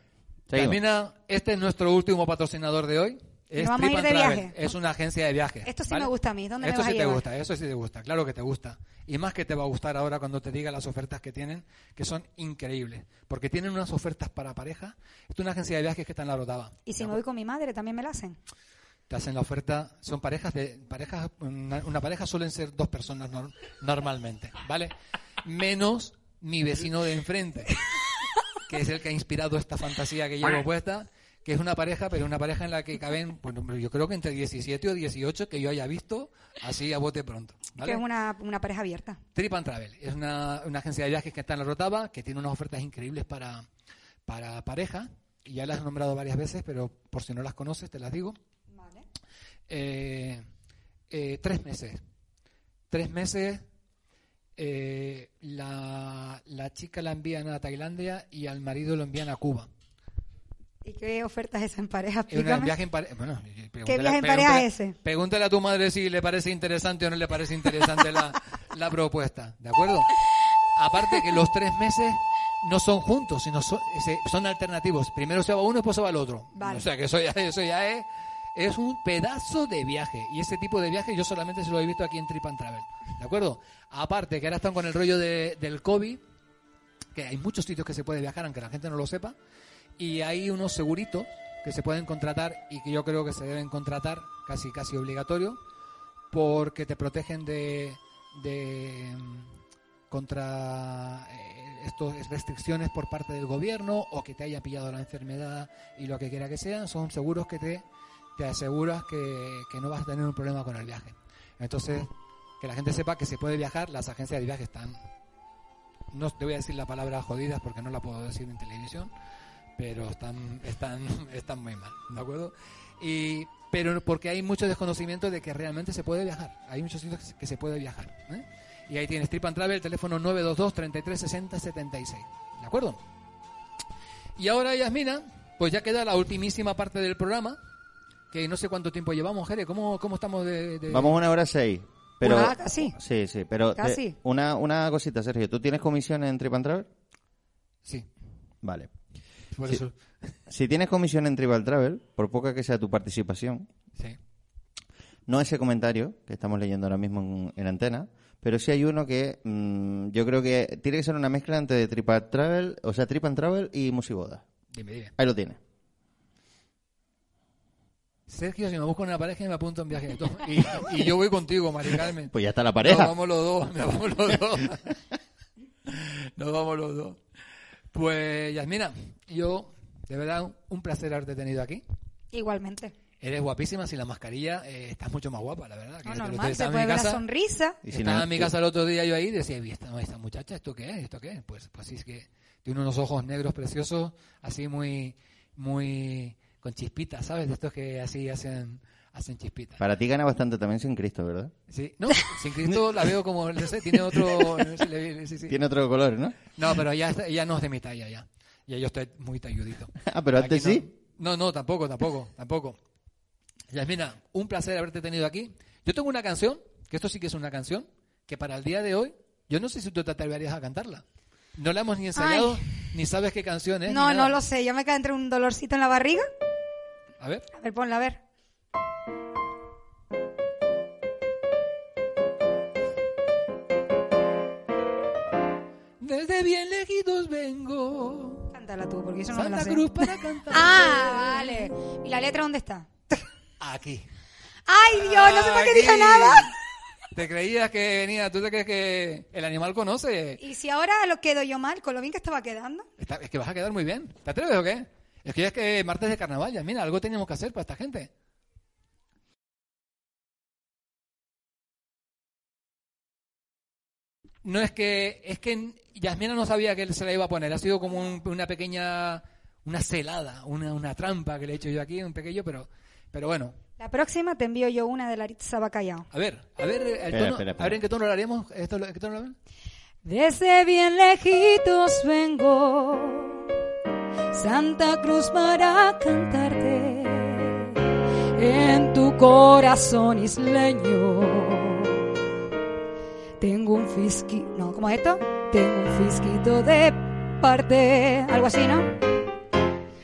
D: Seguimos.
B: Termina, este es nuestro último patrocinador de hoy. Es
C: ¿Nos vamos a
B: Trip
C: ir
B: and
C: de
B: Travel.
C: viaje?
B: Es una agencia de viajes.
C: Esto sí
B: ¿vale?
C: me gusta a mí. ¿Dónde me
B: Esto
C: vas a
B: sí te gusta, eso sí te gusta, claro que te gusta. Y más que te va a gustar ahora cuando te diga las ofertas que tienen, que son increíbles. Porque tienen unas ofertas para pareja. Esto es una agencia de viajes que está en la Rotava.
C: Y si me voy con mi madre, también me la hacen.
B: Te hacen la oferta, son parejas de parejas una, una pareja suelen ser dos personas nor- normalmente, ¿vale? Menos mi vecino de enfrente, que es el que ha inspirado esta fantasía que llevo puesta, que es una pareja, pero una pareja en la que caben, bueno, yo creo que entre 17 o 18 que yo haya visto así a bote pronto, ¿vale?
C: Que es una, una pareja abierta.
B: Trip and Travel es una, una agencia de viajes que está en la Rotava, que tiene unas ofertas increíbles para, para pareja, y ya las he nombrado varias veces, pero por si no las conoces te las digo. Eh, eh, tres meses. Tres meses. eh, la, la chica la envían a Tailandia y al marido lo envían a Cuba.
I: ¿Y qué oferta es esa en pareja?
B: Viaje en pareja. Bueno,
I: ¿Qué viaje en pareja es ese?
B: Pregúntale a tu madre si le parece interesante o no le parece interesante la, la propuesta. ¿De acuerdo? Aparte que los tres meses no son juntos, sino son, son alternativos. Primero se va uno, después se va el otro.
I: Vale.
B: O sea que eso ya, eso ya es, es un pedazo de viaje. Y ese tipo de viaje yo solamente se lo he visto aquí en Trip and Travel. ¿De acuerdo? Aparte que ahora están con el rollo de- del COVID, que hay muchos sitios que se puede viajar, aunque la gente no lo sepa. Y hay unos seguritos que se pueden contratar y que yo creo que se deben contratar casi casi obligatorio porque te protegen de, de mm, contra eh, estas restricciones por parte del gobierno o que te haya pillado la enfermedad y lo que quiera que sea, son seguros que te, te aseguras que, que no vas a tener un problema con el viaje. Entonces, que la gente sepa que se puede viajar, las agencias de viaje están, no te voy a decir la palabra jodidas porque no la puedo decir en televisión, pero están, están, están muy mal, ¿de acuerdo? Y, pero porque hay mucho desconocimiento de que realmente se puede viajar. Hay muchos sitios que se puede viajar. ¿eh? Y ahí tienes Trip and Travel, teléfono 922 33 60 76. ¿De acuerdo? Y ahora, Yasmina, pues ya queda la ultimísima parte del programa, que no sé cuánto tiempo llevamos, Jere. ¿Cómo, cómo estamos de, de-
D: Vamos una hora seis. Pero,
I: Una, casi.
D: Sí, sí, pero te-
I: Casi.
D: una, una cosita, Sergio. ¿Tú tienes comisión en Trip and Travel?
B: Sí,
D: Vale.
B: Por
D: Sí.
B: eso.
D: Si tienes comisión en Trip and Travel, por poca que sea tu participación,
B: Sí.
D: no ese comentario que estamos leyendo ahora mismo en, en antena, pero sí hay uno que mm, yo creo que tiene que ser una mezcla entre Trip and Travel, o sea, Trip and Travel y Musiboda.
B: Dime, dime.
D: Ahí lo tienes.
B: Sergio, si me busco una pareja, me apunto en viaje de todo. Y, y yo voy contigo, Mari Carmen.
D: Pues ya está la
B: Nos
D: pareja.
B: vamos los dos, nos vamos los dos. Nos vamos los dos. Pues, Yasmina, yo, de verdad, un placer haberte tenido aquí.
I: Igualmente.
B: Eres guapísima, sin la mascarilla, eh, estás mucho más guapa, la verdad. que
I: No, normal, se
B: estaba en
I: puede
B: mi
I: ver la
B: casa,
I: sonrisa.
D: Y si
B: estaba
D: no-
B: en mi casa el otro día yo ahí y decía, "¿Y esta, esta muchacha, ¿esto qué es? ¿Esto qué es? Pues, pues sí, es que tiene unos ojos negros preciosos, así muy, muy, con chispitas, ¿sabes? De estos que así hacen, hacen chispitas.
D: Para ti gana bastante también sin Cristo, ¿verdad?
B: Sí, no, sin Cristo la veo como, no sé, tiene otro, no sé, le- sí, sí.
D: Tiene otro color, ¿no?
B: No, pero ya, está- ya no es de mi talla ya. Ya yo estoy muy talludito.
D: Ah, pero antes
B: no-
D: sí.
B: No, no, tampoco, tampoco, tampoco. Yasmina, un placer haberte tenido aquí. Yo tengo una canción, que esto sí que es una canción, que para el día de hoy, yo no sé si tú te atreverías a cantarla. No la hemos ni ensayado, ni sabes qué canción es.
I: No, no lo sé. Ya me queda entre un dolorcito en la barriga.
B: A ver.
I: A ver, ponla, a ver.
B: Desde bien lejitos vengo.
I: Cántala tú, porque eso no me la
B: Santa
I: sé.
B: Cruz para cantar.
I: Ah, vale. ¿Y la letra dónde está?
B: Aquí.
I: ¡Ay, Dios! No sé para qué dije
B: Aquí.
I: nada.
B: ¿Te creías que venía? ¿Tú te crees que el animal conoce?
I: Y si ahora lo quedo yo mal, con lo bien que estaba quedando.
B: Está- es que vas a quedar muy bien. ¿Te atreves o qué? Es que ya es que martes de carnaval, ya mira, algo tenemos que hacer para esta gente. No es que, es que Yasmina no sabía que él se la iba a poner. Ha sido como un- una pequeña, una celada, una, una trampa que le he hecho yo aquí, un pequeño, pero, pero bueno.
I: La próxima te envío yo una de Laritza Bacallao.
B: A ver, a ver, el tono,
D: espera, espera.
B: a ver en qué tono lo haremos. Esto, lo- ¿qué tono lo haremos?
C: Desde bien lejitos vengo, Santa Cruz para cantarte en tu corazón isleño. Tengo un fisquito, no, ¿cómo es esto? Tengo un fisquito de parte, algo así, ¿no?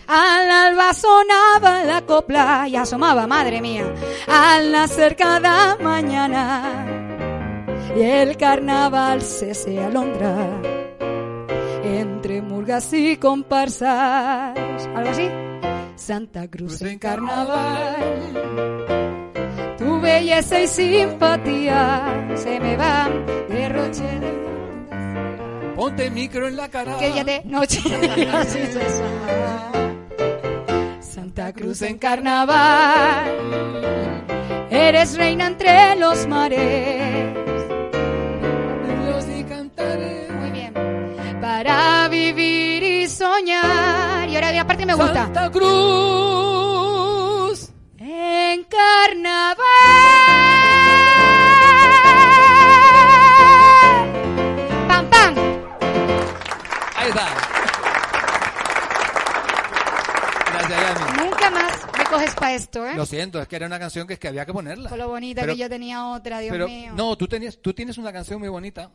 C: Al alba sonaba la copla y asomaba, madre mía, al nacer cada mañana y el carnaval se se alondra entre murgas y comparsas. ¿Algo así? Santa Cruz en carnaval. Tu belleza y simpatía se me van derroche de
B: Ponte el micro en la cara.
C: que ya de noche. Santa Cruz en carnaval. Eres reina entre los mares.
B: Dios y cantaré.
C: Muy bien. Para vivir y soñar. Y ahora aparte me gusta.
B: Santa Cruz.
C: En carnaval. Gracias, Yami.
B: Nunca más me coges
J: para esto, ¿eh?
B: Lo siento, es que era una canción que, es que había que ponerla.
J: Con lo bonita que yo tenía otra, Dios mío.
B: No, tú, tenías, tú tienes una canción muy bonita,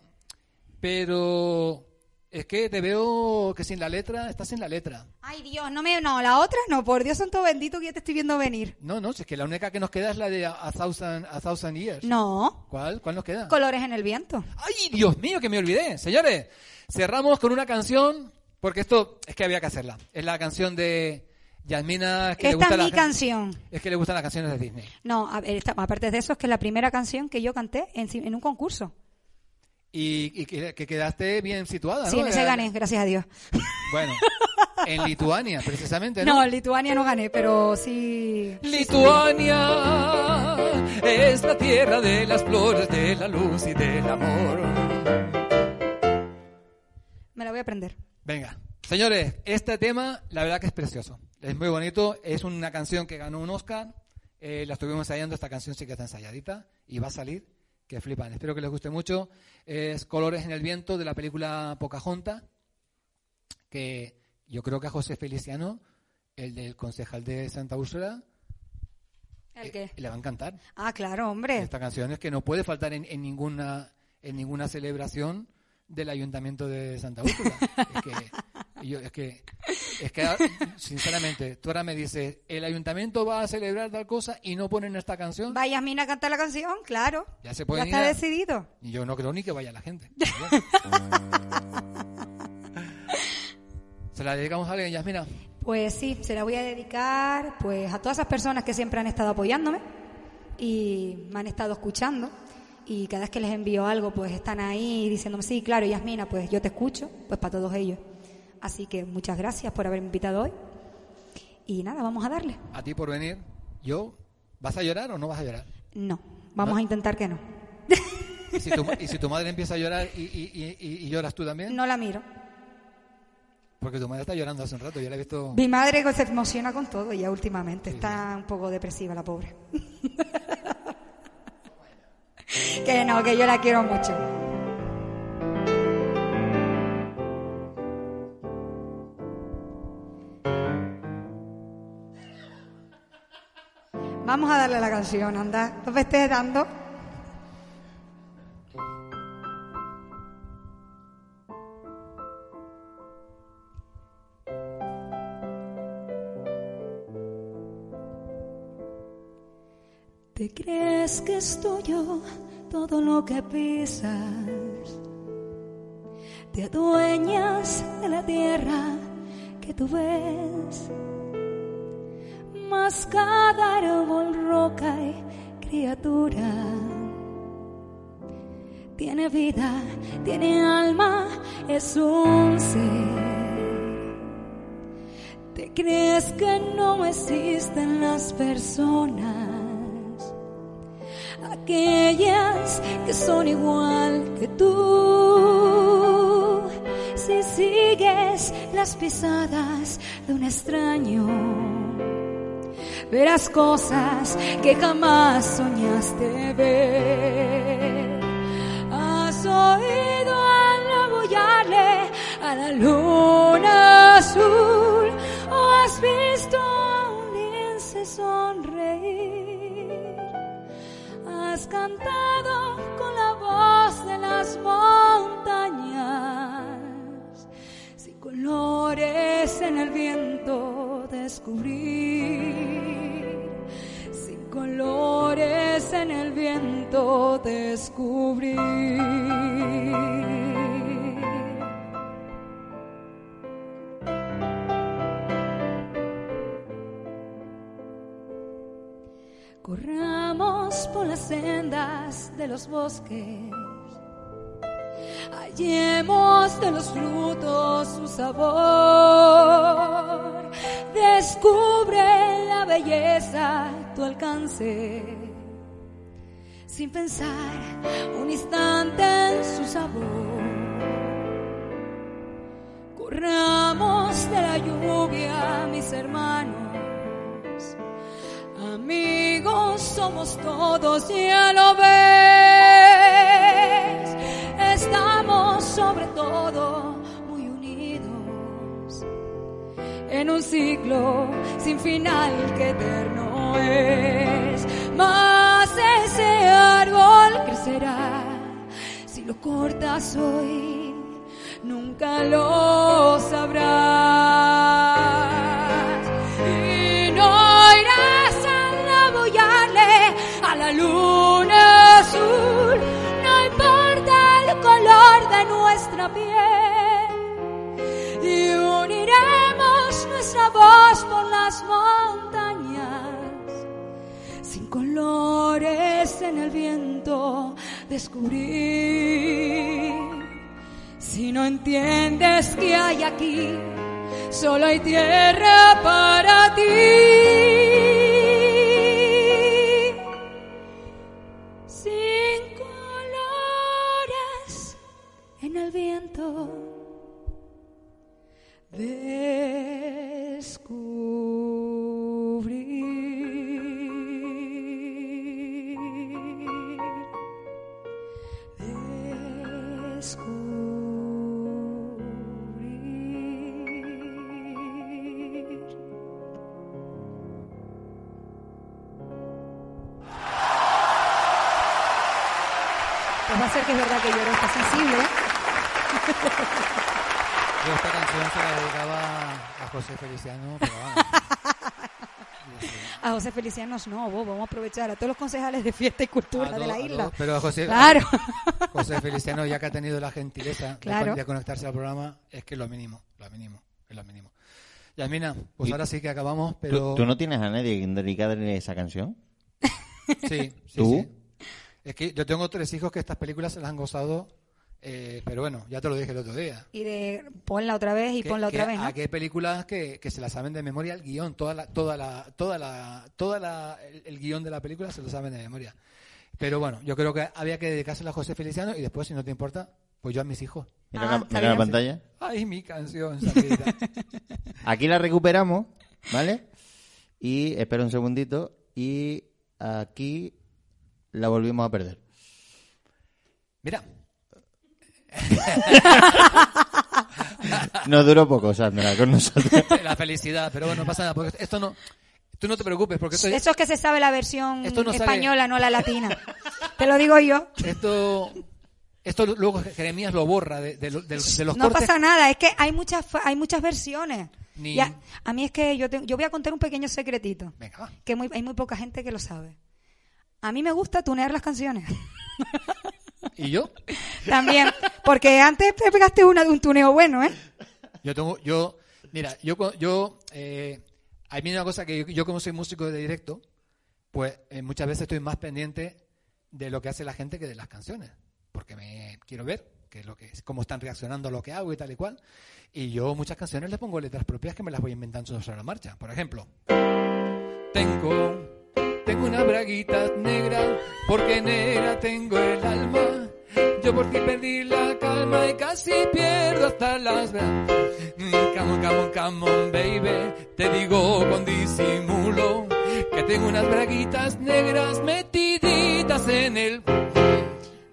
B: pero es que te veo que sin la letra, estás sin la letra.
J: Ay, Dios, no me... No, la otra no, por Dios santo bendito que ya te estoy viendo venir.
B: No, no, si es que la única que nos queda es la de A, a Thousand, a Thousand Years.
J: No,
B: ¿Cuál? ¿Cuál nos queda?
J: colores en el viento.
B: ¡Ay, Dios mío, que me olvidé! Señores, cerramos con una canción, porque esto es que había que hacerla. Es la canción de Yasmina. Es que le
J: Esta
B: gusta
J: es
B: la
J: mi
B: can-
J: canción.
B: Es que le gustan las canciones de Disney.
J: No, a esta- aparte de eso, es que es la primera canción que yo canté en, en un concurso.
B: Y, y que, que quedaste bien situada, ¿no?
J: Sí, en ese gané, gracias a Dios.
B: Bueno, en Lituania, precisamente, ¿no?
J: No, en Lituania no gané, pero sí...
B: Lituania es la tierra de las flores, de la luz y del amor.
J: Me la voy a aprender.
B: Venga, señores, este tema, la verdad que es precioso. Es muy bonito, es una canción que ganó un Oscar. eh, la estuvimos ensayando, esta canción sí que está ensayadita y va a salir, que flipan. Espero que les guste mucho. Es Colores en el viento de la película Pocahontas, que yo creo que a José Feliciano, el del concejal de Santa Úrsula,
J: ¿El
B: eh,
J: qué?
B: le va a encantar.
J: Ah, claro, hombre.
B: Esta canción es que no puede faltar en, en ninguna en ninguna celebración del ayuntamiento de Santa Úrsula. es que yo- es que es que sinceramente, tú ahora me dices, el ayuntamiento va a celebrar tal cosa y no ponen esta canción.
J: Va Yasmina a cantar la canción, claro.
B: Ya se
J: Ya
B: pueden
J: está
B: ir a-
J: decidido.
B: Y yo no creo ni que vaya la gente. Se la dedicamos a alguien, Yasmina.
J: Pues sí, se la voy a dedicar pues a todas esas personas que siempre han estado apoyándome y me han estado escuchando y cada vez que les envío algo pues están ahí diciéndome sí, claro, Yasmina, pues yo te escucho, pues para todos ellos. Así que muchas gracias por haberme invitado hoy y nada, vamos a darle.
B: A ti por venir. Yo, ¿vas a llorar o no vas a llorar?
J: No, vamos
B: ¿No?
J: a intentar que no.
B: ¿Y si tu, y si tu madre empieza a llorar y, y- y- lloras tú también?
J: No la miro.
B: Porque tu madre está llorando hace un rato, yo la he visto...
J: Mi madre se emociona con todo ya últimamente, está un poco depresiva la pobre. que no, que yo la quiero mucho. Vamos a darle la canción, anda. No me
C: ¿Te crees que es tuyo todo lo que pisas? Te adueñas de la tierra que tú ves. Mas cada árbol, roca y criatura tiene vida, tiene alma, es un ser. ¿Te crees que no existen las personas? Aquellas que son igual que tú. Si sigues las pisadas de un extraño, verás cosas que jamás soñaste ver. Has oído al abullarle a la luna azul o has visto a un lince sonreír. Has cantado con la voz de las montañas, sin colores en el viento descubrir, sin colores en el viento descubrir. Corramos por las sendas de los bosques, hallemos de los frutos su sabor, descubre la belleza tu alcance, sin pensar un instante en su sabor. Corramos de la lluvia, mis hermanos. Amigos somos todos, ya lo ves. Estamos sobre todo muy unidos en un ciclo sin final que eterno
G: no es, más ese árbol crecerá. Si lo cortas hoy, nunca lo sabrás. La luna azul, no importa el color de nuestra piel. Y uniremos nuestra voz por las montañas, sin colores en el viento descubrir. Si no entiendes que hay aquí, solo hay tierra para ti. Viento descubrir. Descubrir.
C: Pues va a ser que es verdad que lloro, está sensible.
B: Yo esta canción se la dedicaba a José Feliciano, pero vamos.
C: A José Felicianos no, vos, vamos a aprovechar a todos los concejales de fiesta y cultura de la isla.
B: do- Pero a José,
C: Claro.
B: José Feliciano, ya que ha tenido la gentileza de
C: Claro.
B: de, conectarse al programa, es que es lo mínimo, lo mínimo, es lo mínimo. Yasmina, pues
D: Y-
B: ahora sí que acabamos,
D: ¿Tú,
B: pero...
D: tú no tienes a nadie que dedicarle esa canción?
B: Sí, sí,
D: ¿Tú?
B: sí. Es que yo tengo tres hijos que estas películas se las han gozado, eh, pero bueno, ya te lo dije el otro día.
C: Y de ponla otra vez y
B: que-
C: ponla
B: que
C: otra vez, ¿no?
B: Aquí hay películas que, que se las saben de memoria el guion, toda la, toda la, toda la, toda la, el, el guion de la película se lo saben de memoria. Pero bueno, yo creo que había que dedicársela a José Feliciano y después, si no te importa, pues yo a mis hijos.
D: Mira,
C: Ah,
D: la,
C: está
D: mira la
C: bien.
D: pantalla.
B: Ay, mi canción.
D: Aquí la recuperamos, ¿vale? Y espera un segundito. Y aquí la volvimos a perder.
B: Mira,
D: Nos duró poco, Sandra, con nosotros.
B: la felicidad, pero bueno, no pasa nada, porque esto no, tú no te preocupes, porque esto,
C: Eso es que se sabe la versión
B: Esto no
C: española, no la latina. Te lo digo yo.
B: esto, esto luego Jeremías lo borra de, de lo- de- de los
C: No
B: cortes.
C: pasa nada, es que hay muchas fa- hay muchas versiones.
B: Ni-
C: Ya, a mí es que yo, te- yo voy a contar un pequeño secretito,
B: Venga, va.
C: que muy- hay muy poca gente que lo sabe. A mí me gusta tunear las canciones.
B: ¿Y yo?
C: También, porque antes te pegaste una de un tuneo bueno, ¿eh?
B: Yo tengo, yo, mira, yo, yo, eh, hay una cosa que yo, yo como soy músico de directo, pues eh, muchas veces estoy más pendiente de lo que hace la gente que de las canciones, porque me quiero ver qué es lo que, cómo están reaccionando a lo que hago y tal y cual. Y yo muchas canciones les pongo letras propias que me las voy inventando sobre la marcha. Por ejemplo, tengo, tengo unas braguitas negras, porque negra tengo el alma. Yo por ti perdí la calma y casi pierdo hasta las Come on, come on, come on, baby. Te digo con disimulo que tengo unas braguitas negras metiditas en el.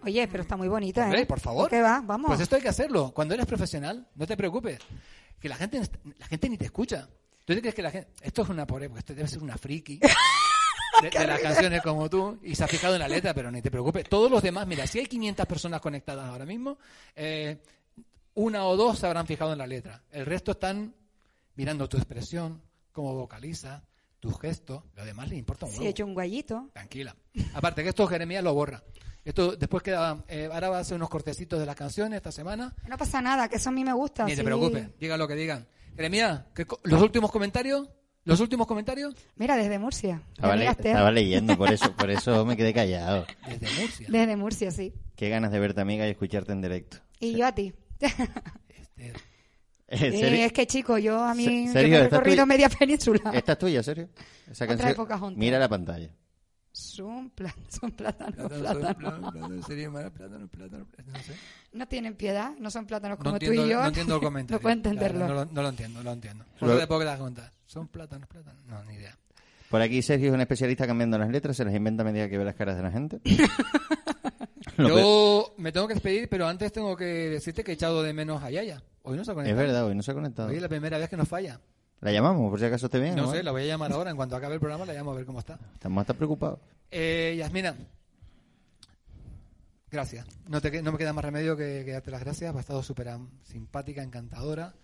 C: Oye, pero está muy bonita, ¿eh?
B: Por favor.
C: ¿Qué va? Vamos.
B: Pues esto hay que hacerlo. Cuando eres profesional, no te preocupes. Que la gente, la gente ni te escucha. ¿Tú te crees que la gente.? Esto es una pobre, porque esto debe ser una friki. De, de las canciones como tú y se ha fijado en la letra, pero ni te preocupes. Todos los demás, mira, si hay 500 personas conectadas ahora mismo, eh, una o dos se habrán fijado en la letra. El resto están mirando tu expresión, cómo vocaliza, tus gestos. Lo demás le importa un huevo.
C: he hecho un guayito.
B: Tranquila. Aparte que esto Jeremías lo borra. Esto después queda, eh, ahora va a hacer unos cortecitos de las canciones esta semana.
C: No pasa nada, que eso a mí me gusta.
B: Ni te
C: sí.
B: preocupes, digan lo que digan. Jeremías, ¿qué co- ¿los últimos comentarios? ¿Los últimos comentarios?
C: Mira, desde Murcia.
D: Estaba, leyendo, por eso, por eso me quedé callado.
B: Desde Murcia.
C: Desde Murcia, sí.
D: Qué ganas de verte, amiga, y escucharte en directo.
C: Y yo a ti.
D: ¿En
C: Eh, es que, chico, yo a mí yo me he
D: ¿esta es
C: recorrido media península.
D: ¿Esta es tuya, serio? Esa canción. Mira la pantalla.
C: Son, plátanos,
B: plátano,
C: plátanos.
B: plátano, plátano, sería más plátano, plátano, plátano, no sé.
C: No tienen piedad, no son plátanos
B: No
C: como tú
B: entiendo,
C: y yo.
B: no entiendo el comentario.
C: No puedo entenderlo.
B: No, lo, no lo entiendo, no lo entiendo. Por puedo que las preguntas. ¿Son plátanos, plátanos? No, ni idea.
D: Por aquí Sergio es un especialista cambiando las letras, se las inventa a medida que ve las caras de la gente.
B: Yo me tengo que despedir, pero antes tengo que decirte que he echado de menos a Yaya. Hoy no se ha
D: Es
B: conectado.
D: verdad, hoy no se ha conectado.
B: Hoy es la primera vez que nos falla.
D: ¿La llamamos por si acaso esté bien?
B: No sé, la voy a llamar ahora. En cuanto acabe el programa, la llamo a ver cómo está.
D: Estamos hasta preocupados.
B: Eh, Yasmina, gracias. No, te, no me queda más remedio que, que darte las gracias. Has estado súper simpática, encantadora.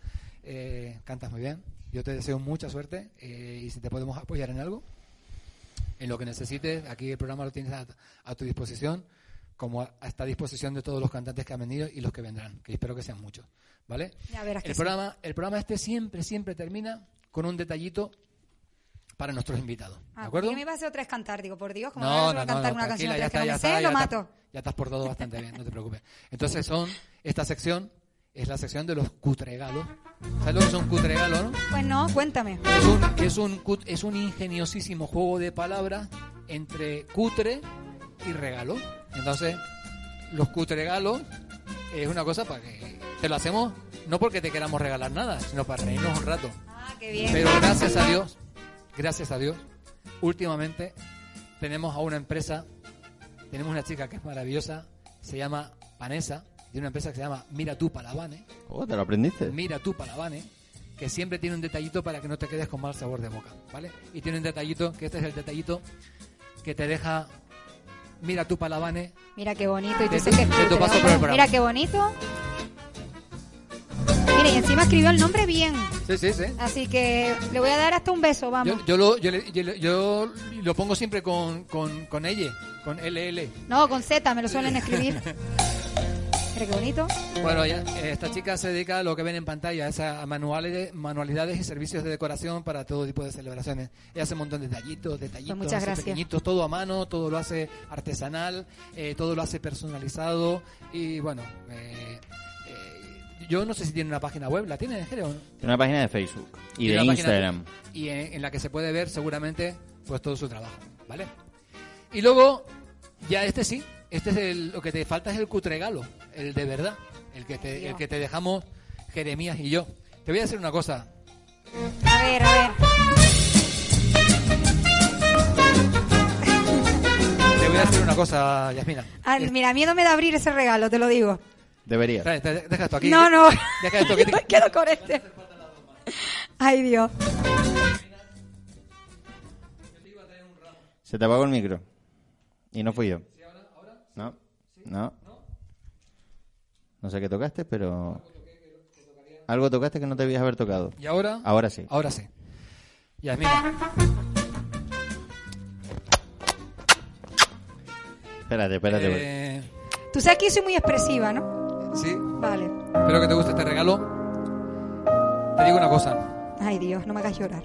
B: Eh, cantas muy bien. Yo te deseo mucha suerte. eh, y si te podemos apoyar en algo, en lo que necesites, aquí el programa lo tienes a, a tu disposición, como a, a esta disposición de todos los cantantes que han venido y los que vendrán, que espero que sean muchos. ¿Vale?
C: Ya verás que
B: El
C: sí.
B: programa, el programa este siempre, siempre termina con un detallito para nuestros invitados.
C: Ah,
B: ¿De acuerdo?
C: Yo me iba a hacer otra vez cantar, digo, por Dios, como
B: No,
C: me
B: no,
C: a
B: no,
C: cantar
B: no,
C: una canción vez que no me sé, lo mato.
B: Ya estás por todo bastante bien, no te preocupes. Entonces son, esta sección es la sección de los cutregalos. ¿Sabes lo que es un cutregalo, no?
C: Pues no, cuéntame.
B: Es un, es un, es un ingeniosísimo juego de palabras entre cutre y regalo. Entonces, los cutregalos es una cosa para que te lo hacemos no porque te queramos regalar nada, sino para reírnos un rato.
C: Ah, qué bien.
B: Pero gracias a Dios, gracias a Dios, últimamente tenemos a una empresa, tenemos una chica que es maravillosa, se llama Vanessa, de una empresa que se llama Mira tú Palavane,
D: Oh, ¿te lo aprendiste?
B: Mira tú Palavane, que siempre tiene un detallito para que no te quedes con mal sabor de boca, ¿vale? Y tiene un detallito, que este es el detallito que te deja Mira tú Palavane,
C: Mira qué bonito. Y tú
B: De
C: sé que
B: de tu
C: te
B: paso
C: veo-
B: por el programa.
C: Mira qué bonito. Mira, y encima escribió el nombre bien.
B: sí, sí, sí.
C: Así que le voy a dar hasta un beso, vamos.
B: Yo, yo, lo, yo, yo yo lo pongo siempre con, con, con ella, con LL.
C: No, con Z, me lo suelen escribir. Mira qué bonito.
B: Bueno, ya, eh, esta chica se dedica a lo que ven en pantalla, es a manuales, manualidades y servicios de decoración para todo tipo de celebraciones. Ella hace un montón de detallitos, detallitos,
C: Pues muchas
B: así
C: gracias.
B: pequeñitos, todo a mano, todo lo hace artesanal, eh, todo lo hace personalizado y bueno, eh, eh, yo no sé si tiene una página web, ¿la tiene, Jere, o no?
D: Tiene una página de Facebook y
B: Tiene
D: de Instagram.
B: y en, en la que se puede ver seguramente pues todo su trabajo, ¿vale? Y luego ya este sí, este es el, lo que te falta es el cutregalo, el de verdad, el que te, el que te dejamos Jeremías y yo. Te voy a decir una cosa,
C: A ver, a ver.
B: te voy a decir una cosa, Yasmina.
C: Ah,
B: Es-
C: mira, miedo me da abrir ese regalo, te lo digo.
D: Debería.
B: trae, trae, deja esto aquí.
C: No, no.
B: Deja esto que te-
C: Me quedo con este. Ay, Dios.
D: Se te apagó el micro. Y no fui yo. No. No. No sé qué tocaste, pero... Algo tocaste que no te debías haber tocado.
B: ¿Y ahora?
D: Ahora sí.
B: Ahora sí. Yasmina,
D: Espérate, espérate.
B: eh,
C: Tú sabes que yo soy muy expresiva, ¿no?
B: sí,
C: Vale.
B: espero que te guste este regalo. Te digo una cosa,
C: Ay, Dios, no me hagas llorar.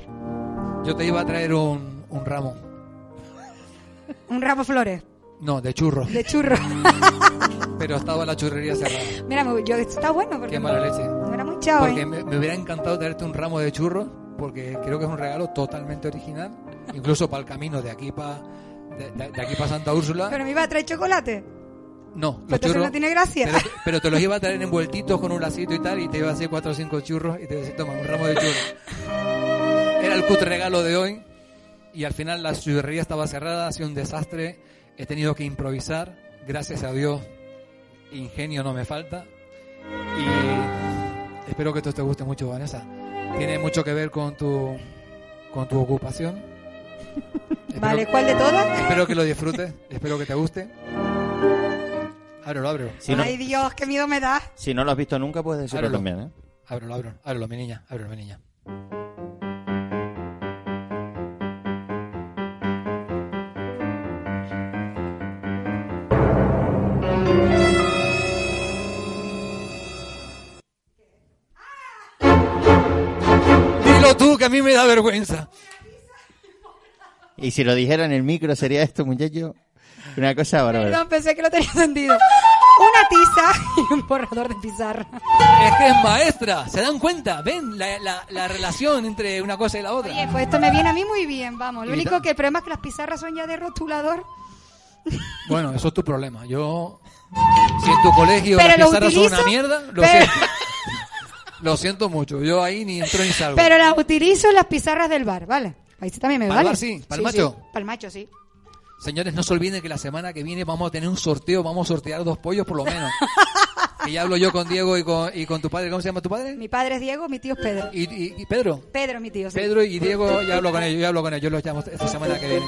B: yo te iba a traer un, un ramo,
C: Un ramo de flores,
B: no, de churros.
C: de churro.
B: pero estaba la churrería cerrada.
C: Mira, yo, está bueno porque
B: Qué mala leche.
C: no era muy chavo.
B: Porque
C: ¿eh?
B: me, me hubiera encantado traerte un ramo de churros, porque creo que es un regalo totalmente original, incluso para el camino de aquí para de, de- de aquí para Santa Úrsula.
C: Pero me iba a traer chocolate.
B: no, los
C: entonces
B: churros.
C: no tiene gracia.
B: Pero, pero te los iba a traer envueltitos con un lacito y tal, y te iba a hacer cuatro o cinco churros y te decía, toma, un ramo de churros. Era el cutre regalo de hoy, y al final la churrería estaba cerrada, ha sido un desastre, he tenido que improvisar, gracias a Dios, ingenio no me falta, y espero que esto te guste mucho, Vanessa. Tiene mucho que ver con tu, con tu ocupación. Espero-
C: Vale, ¿cuál de todas?
B: Espero que lo disfrutes, espero que te guste. Ábrelo, ábrelo.
D: Si no,
C: Ay, Dios, qué miedo me da.
D: si no lo has visto nunca, puedes decirlo
B: Ábrelo.
D: también, ¿eh?
B: Ábrelo, ábrelo, ábrelo, mi niña, ábrelo, mi niña. Que a mí me da vergüenza.
D: Y si lo dijera en el micro, sería esto, muchacho. Una cosa bárbara.
C: Perdón, pensé que lo tenía entendido. Una tiza y un borrador de pizarra.
B: Es que es maestra, ¿se dan cuenta? ¿Ven la, la- la relación entre una cosa y la otra?
C: Oye, pues esto me viene a mí muy bien, vamos. Lo único que el problema es que las pizarras son ya de rotulador.
B: Bueno, eso es tu problema. Yo, si en tu colegio
C: Pero
B: las pizarras son
C: utilizo,
B: una mierda, lo,
C: pero-
B: siento. lo siento mucho. Yo ahí ni entro ni salgo.
C: Pero las utilizo en las pizarras del bar, ¿vale? Ahí sí también me
B: ¿Pa'l
C: vale.
B: bar sí? ¿Pa'l macho?
C: Para el macho, sí.
B: Señores, no se olviden que la semana que viene vamos a tener un sorteo, vamos a sortear dos pollos por lo menos. que ya hablo yo con Diego y con, y con tu padre. ¿Cómo se llama tu padre?
C: Mi padre es Diego, mi tío es Pedro.
B: Y, y- y Pedro.
C: Pedro, mi tío. sí.
B: Pedro y Diego, ya hablo con ellos, yo hablo con ellos, los llamo esta semana que viene.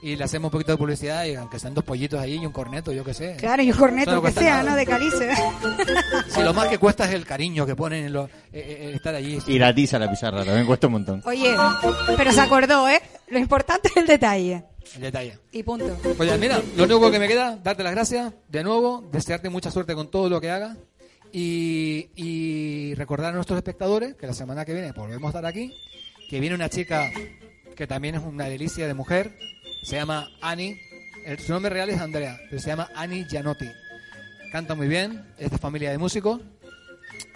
B: Y le hacemos un poquito de publicidad, y aunque sean dos pollitos ahí y un corneto, yo qué sé.
C: Claro, y un corneto
B: no
C: que sea,
B: nada.
C: ¿no? De calice.
B: Si lo más que cuesta es el cariño que ponen en los, eh, eh, estar allí.
D: Y la tiza la pizarra, también cuesta un montón.
C: Oye, pero se acordó, ¿eh? Lo importante es el detalle.
B: El detalle.
C: Y punto.
B: Pues ya, mira, lo único que me queda, darte las gracias de nuevo, desearte mucha suerte con todo lo que hagas y, y recordar a nuestros espectadores que la semana que viene volvemos a estar aquí, que viene una chica que también es una delicia de mujer, se llama Ani, el- su nombre real es Andrea, pero se llama Ani Gianotti. Canta muy bien, es de familia de músicos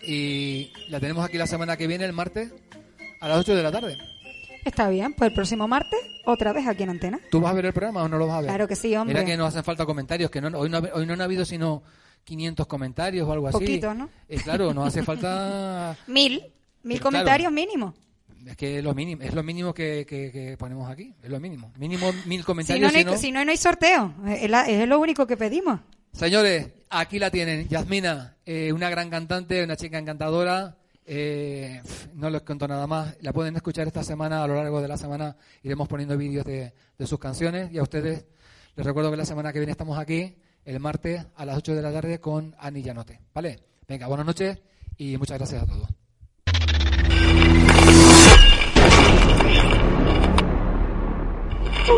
B: y la tenemos aquí la semana que viene, el martes, a las 8 de la tarde.
C: Está bien, pues el próximo martes, otra vez aquí en Antena.
B: ¿Tú vas a ver el programa o no lo vas a ver?
C: Claro que sí, hombre.
B: Mira que nos hacen falta comentarios, que no, hoy, no, ha- hoy no han habido sino 500 comentarios o algo así.
C: Poquito, ¿no?
B: Eh, claro, nos hace falta...
C: Mil, mil comentarios mínimo.
B: Es que es lo mínimo, es lo mínimo que, que- que ponemos aquí, es lo mínimo. Mínimo mil
C: Si
B: comentarios.
C: no, no hay,
B: si no-
C: si no, no hay sorteo. Es, la- es lo único que pedimos.
B: Señores, aquí la tienen, Yasmina, eh, una gran cantante, una chica encantadora. eh, no les cuento nada más. La pueden escuchar esta semana, a lo largo de la semana iremos poniendo vídeos de, de sus canciones. Y a ustedes les recuerdo que la semana que viene estamos aquí, el martes a las 8 de la tarde con Ani Llanote. ¿Vale? Venga, buenas noches y muchas gracias a todos. 这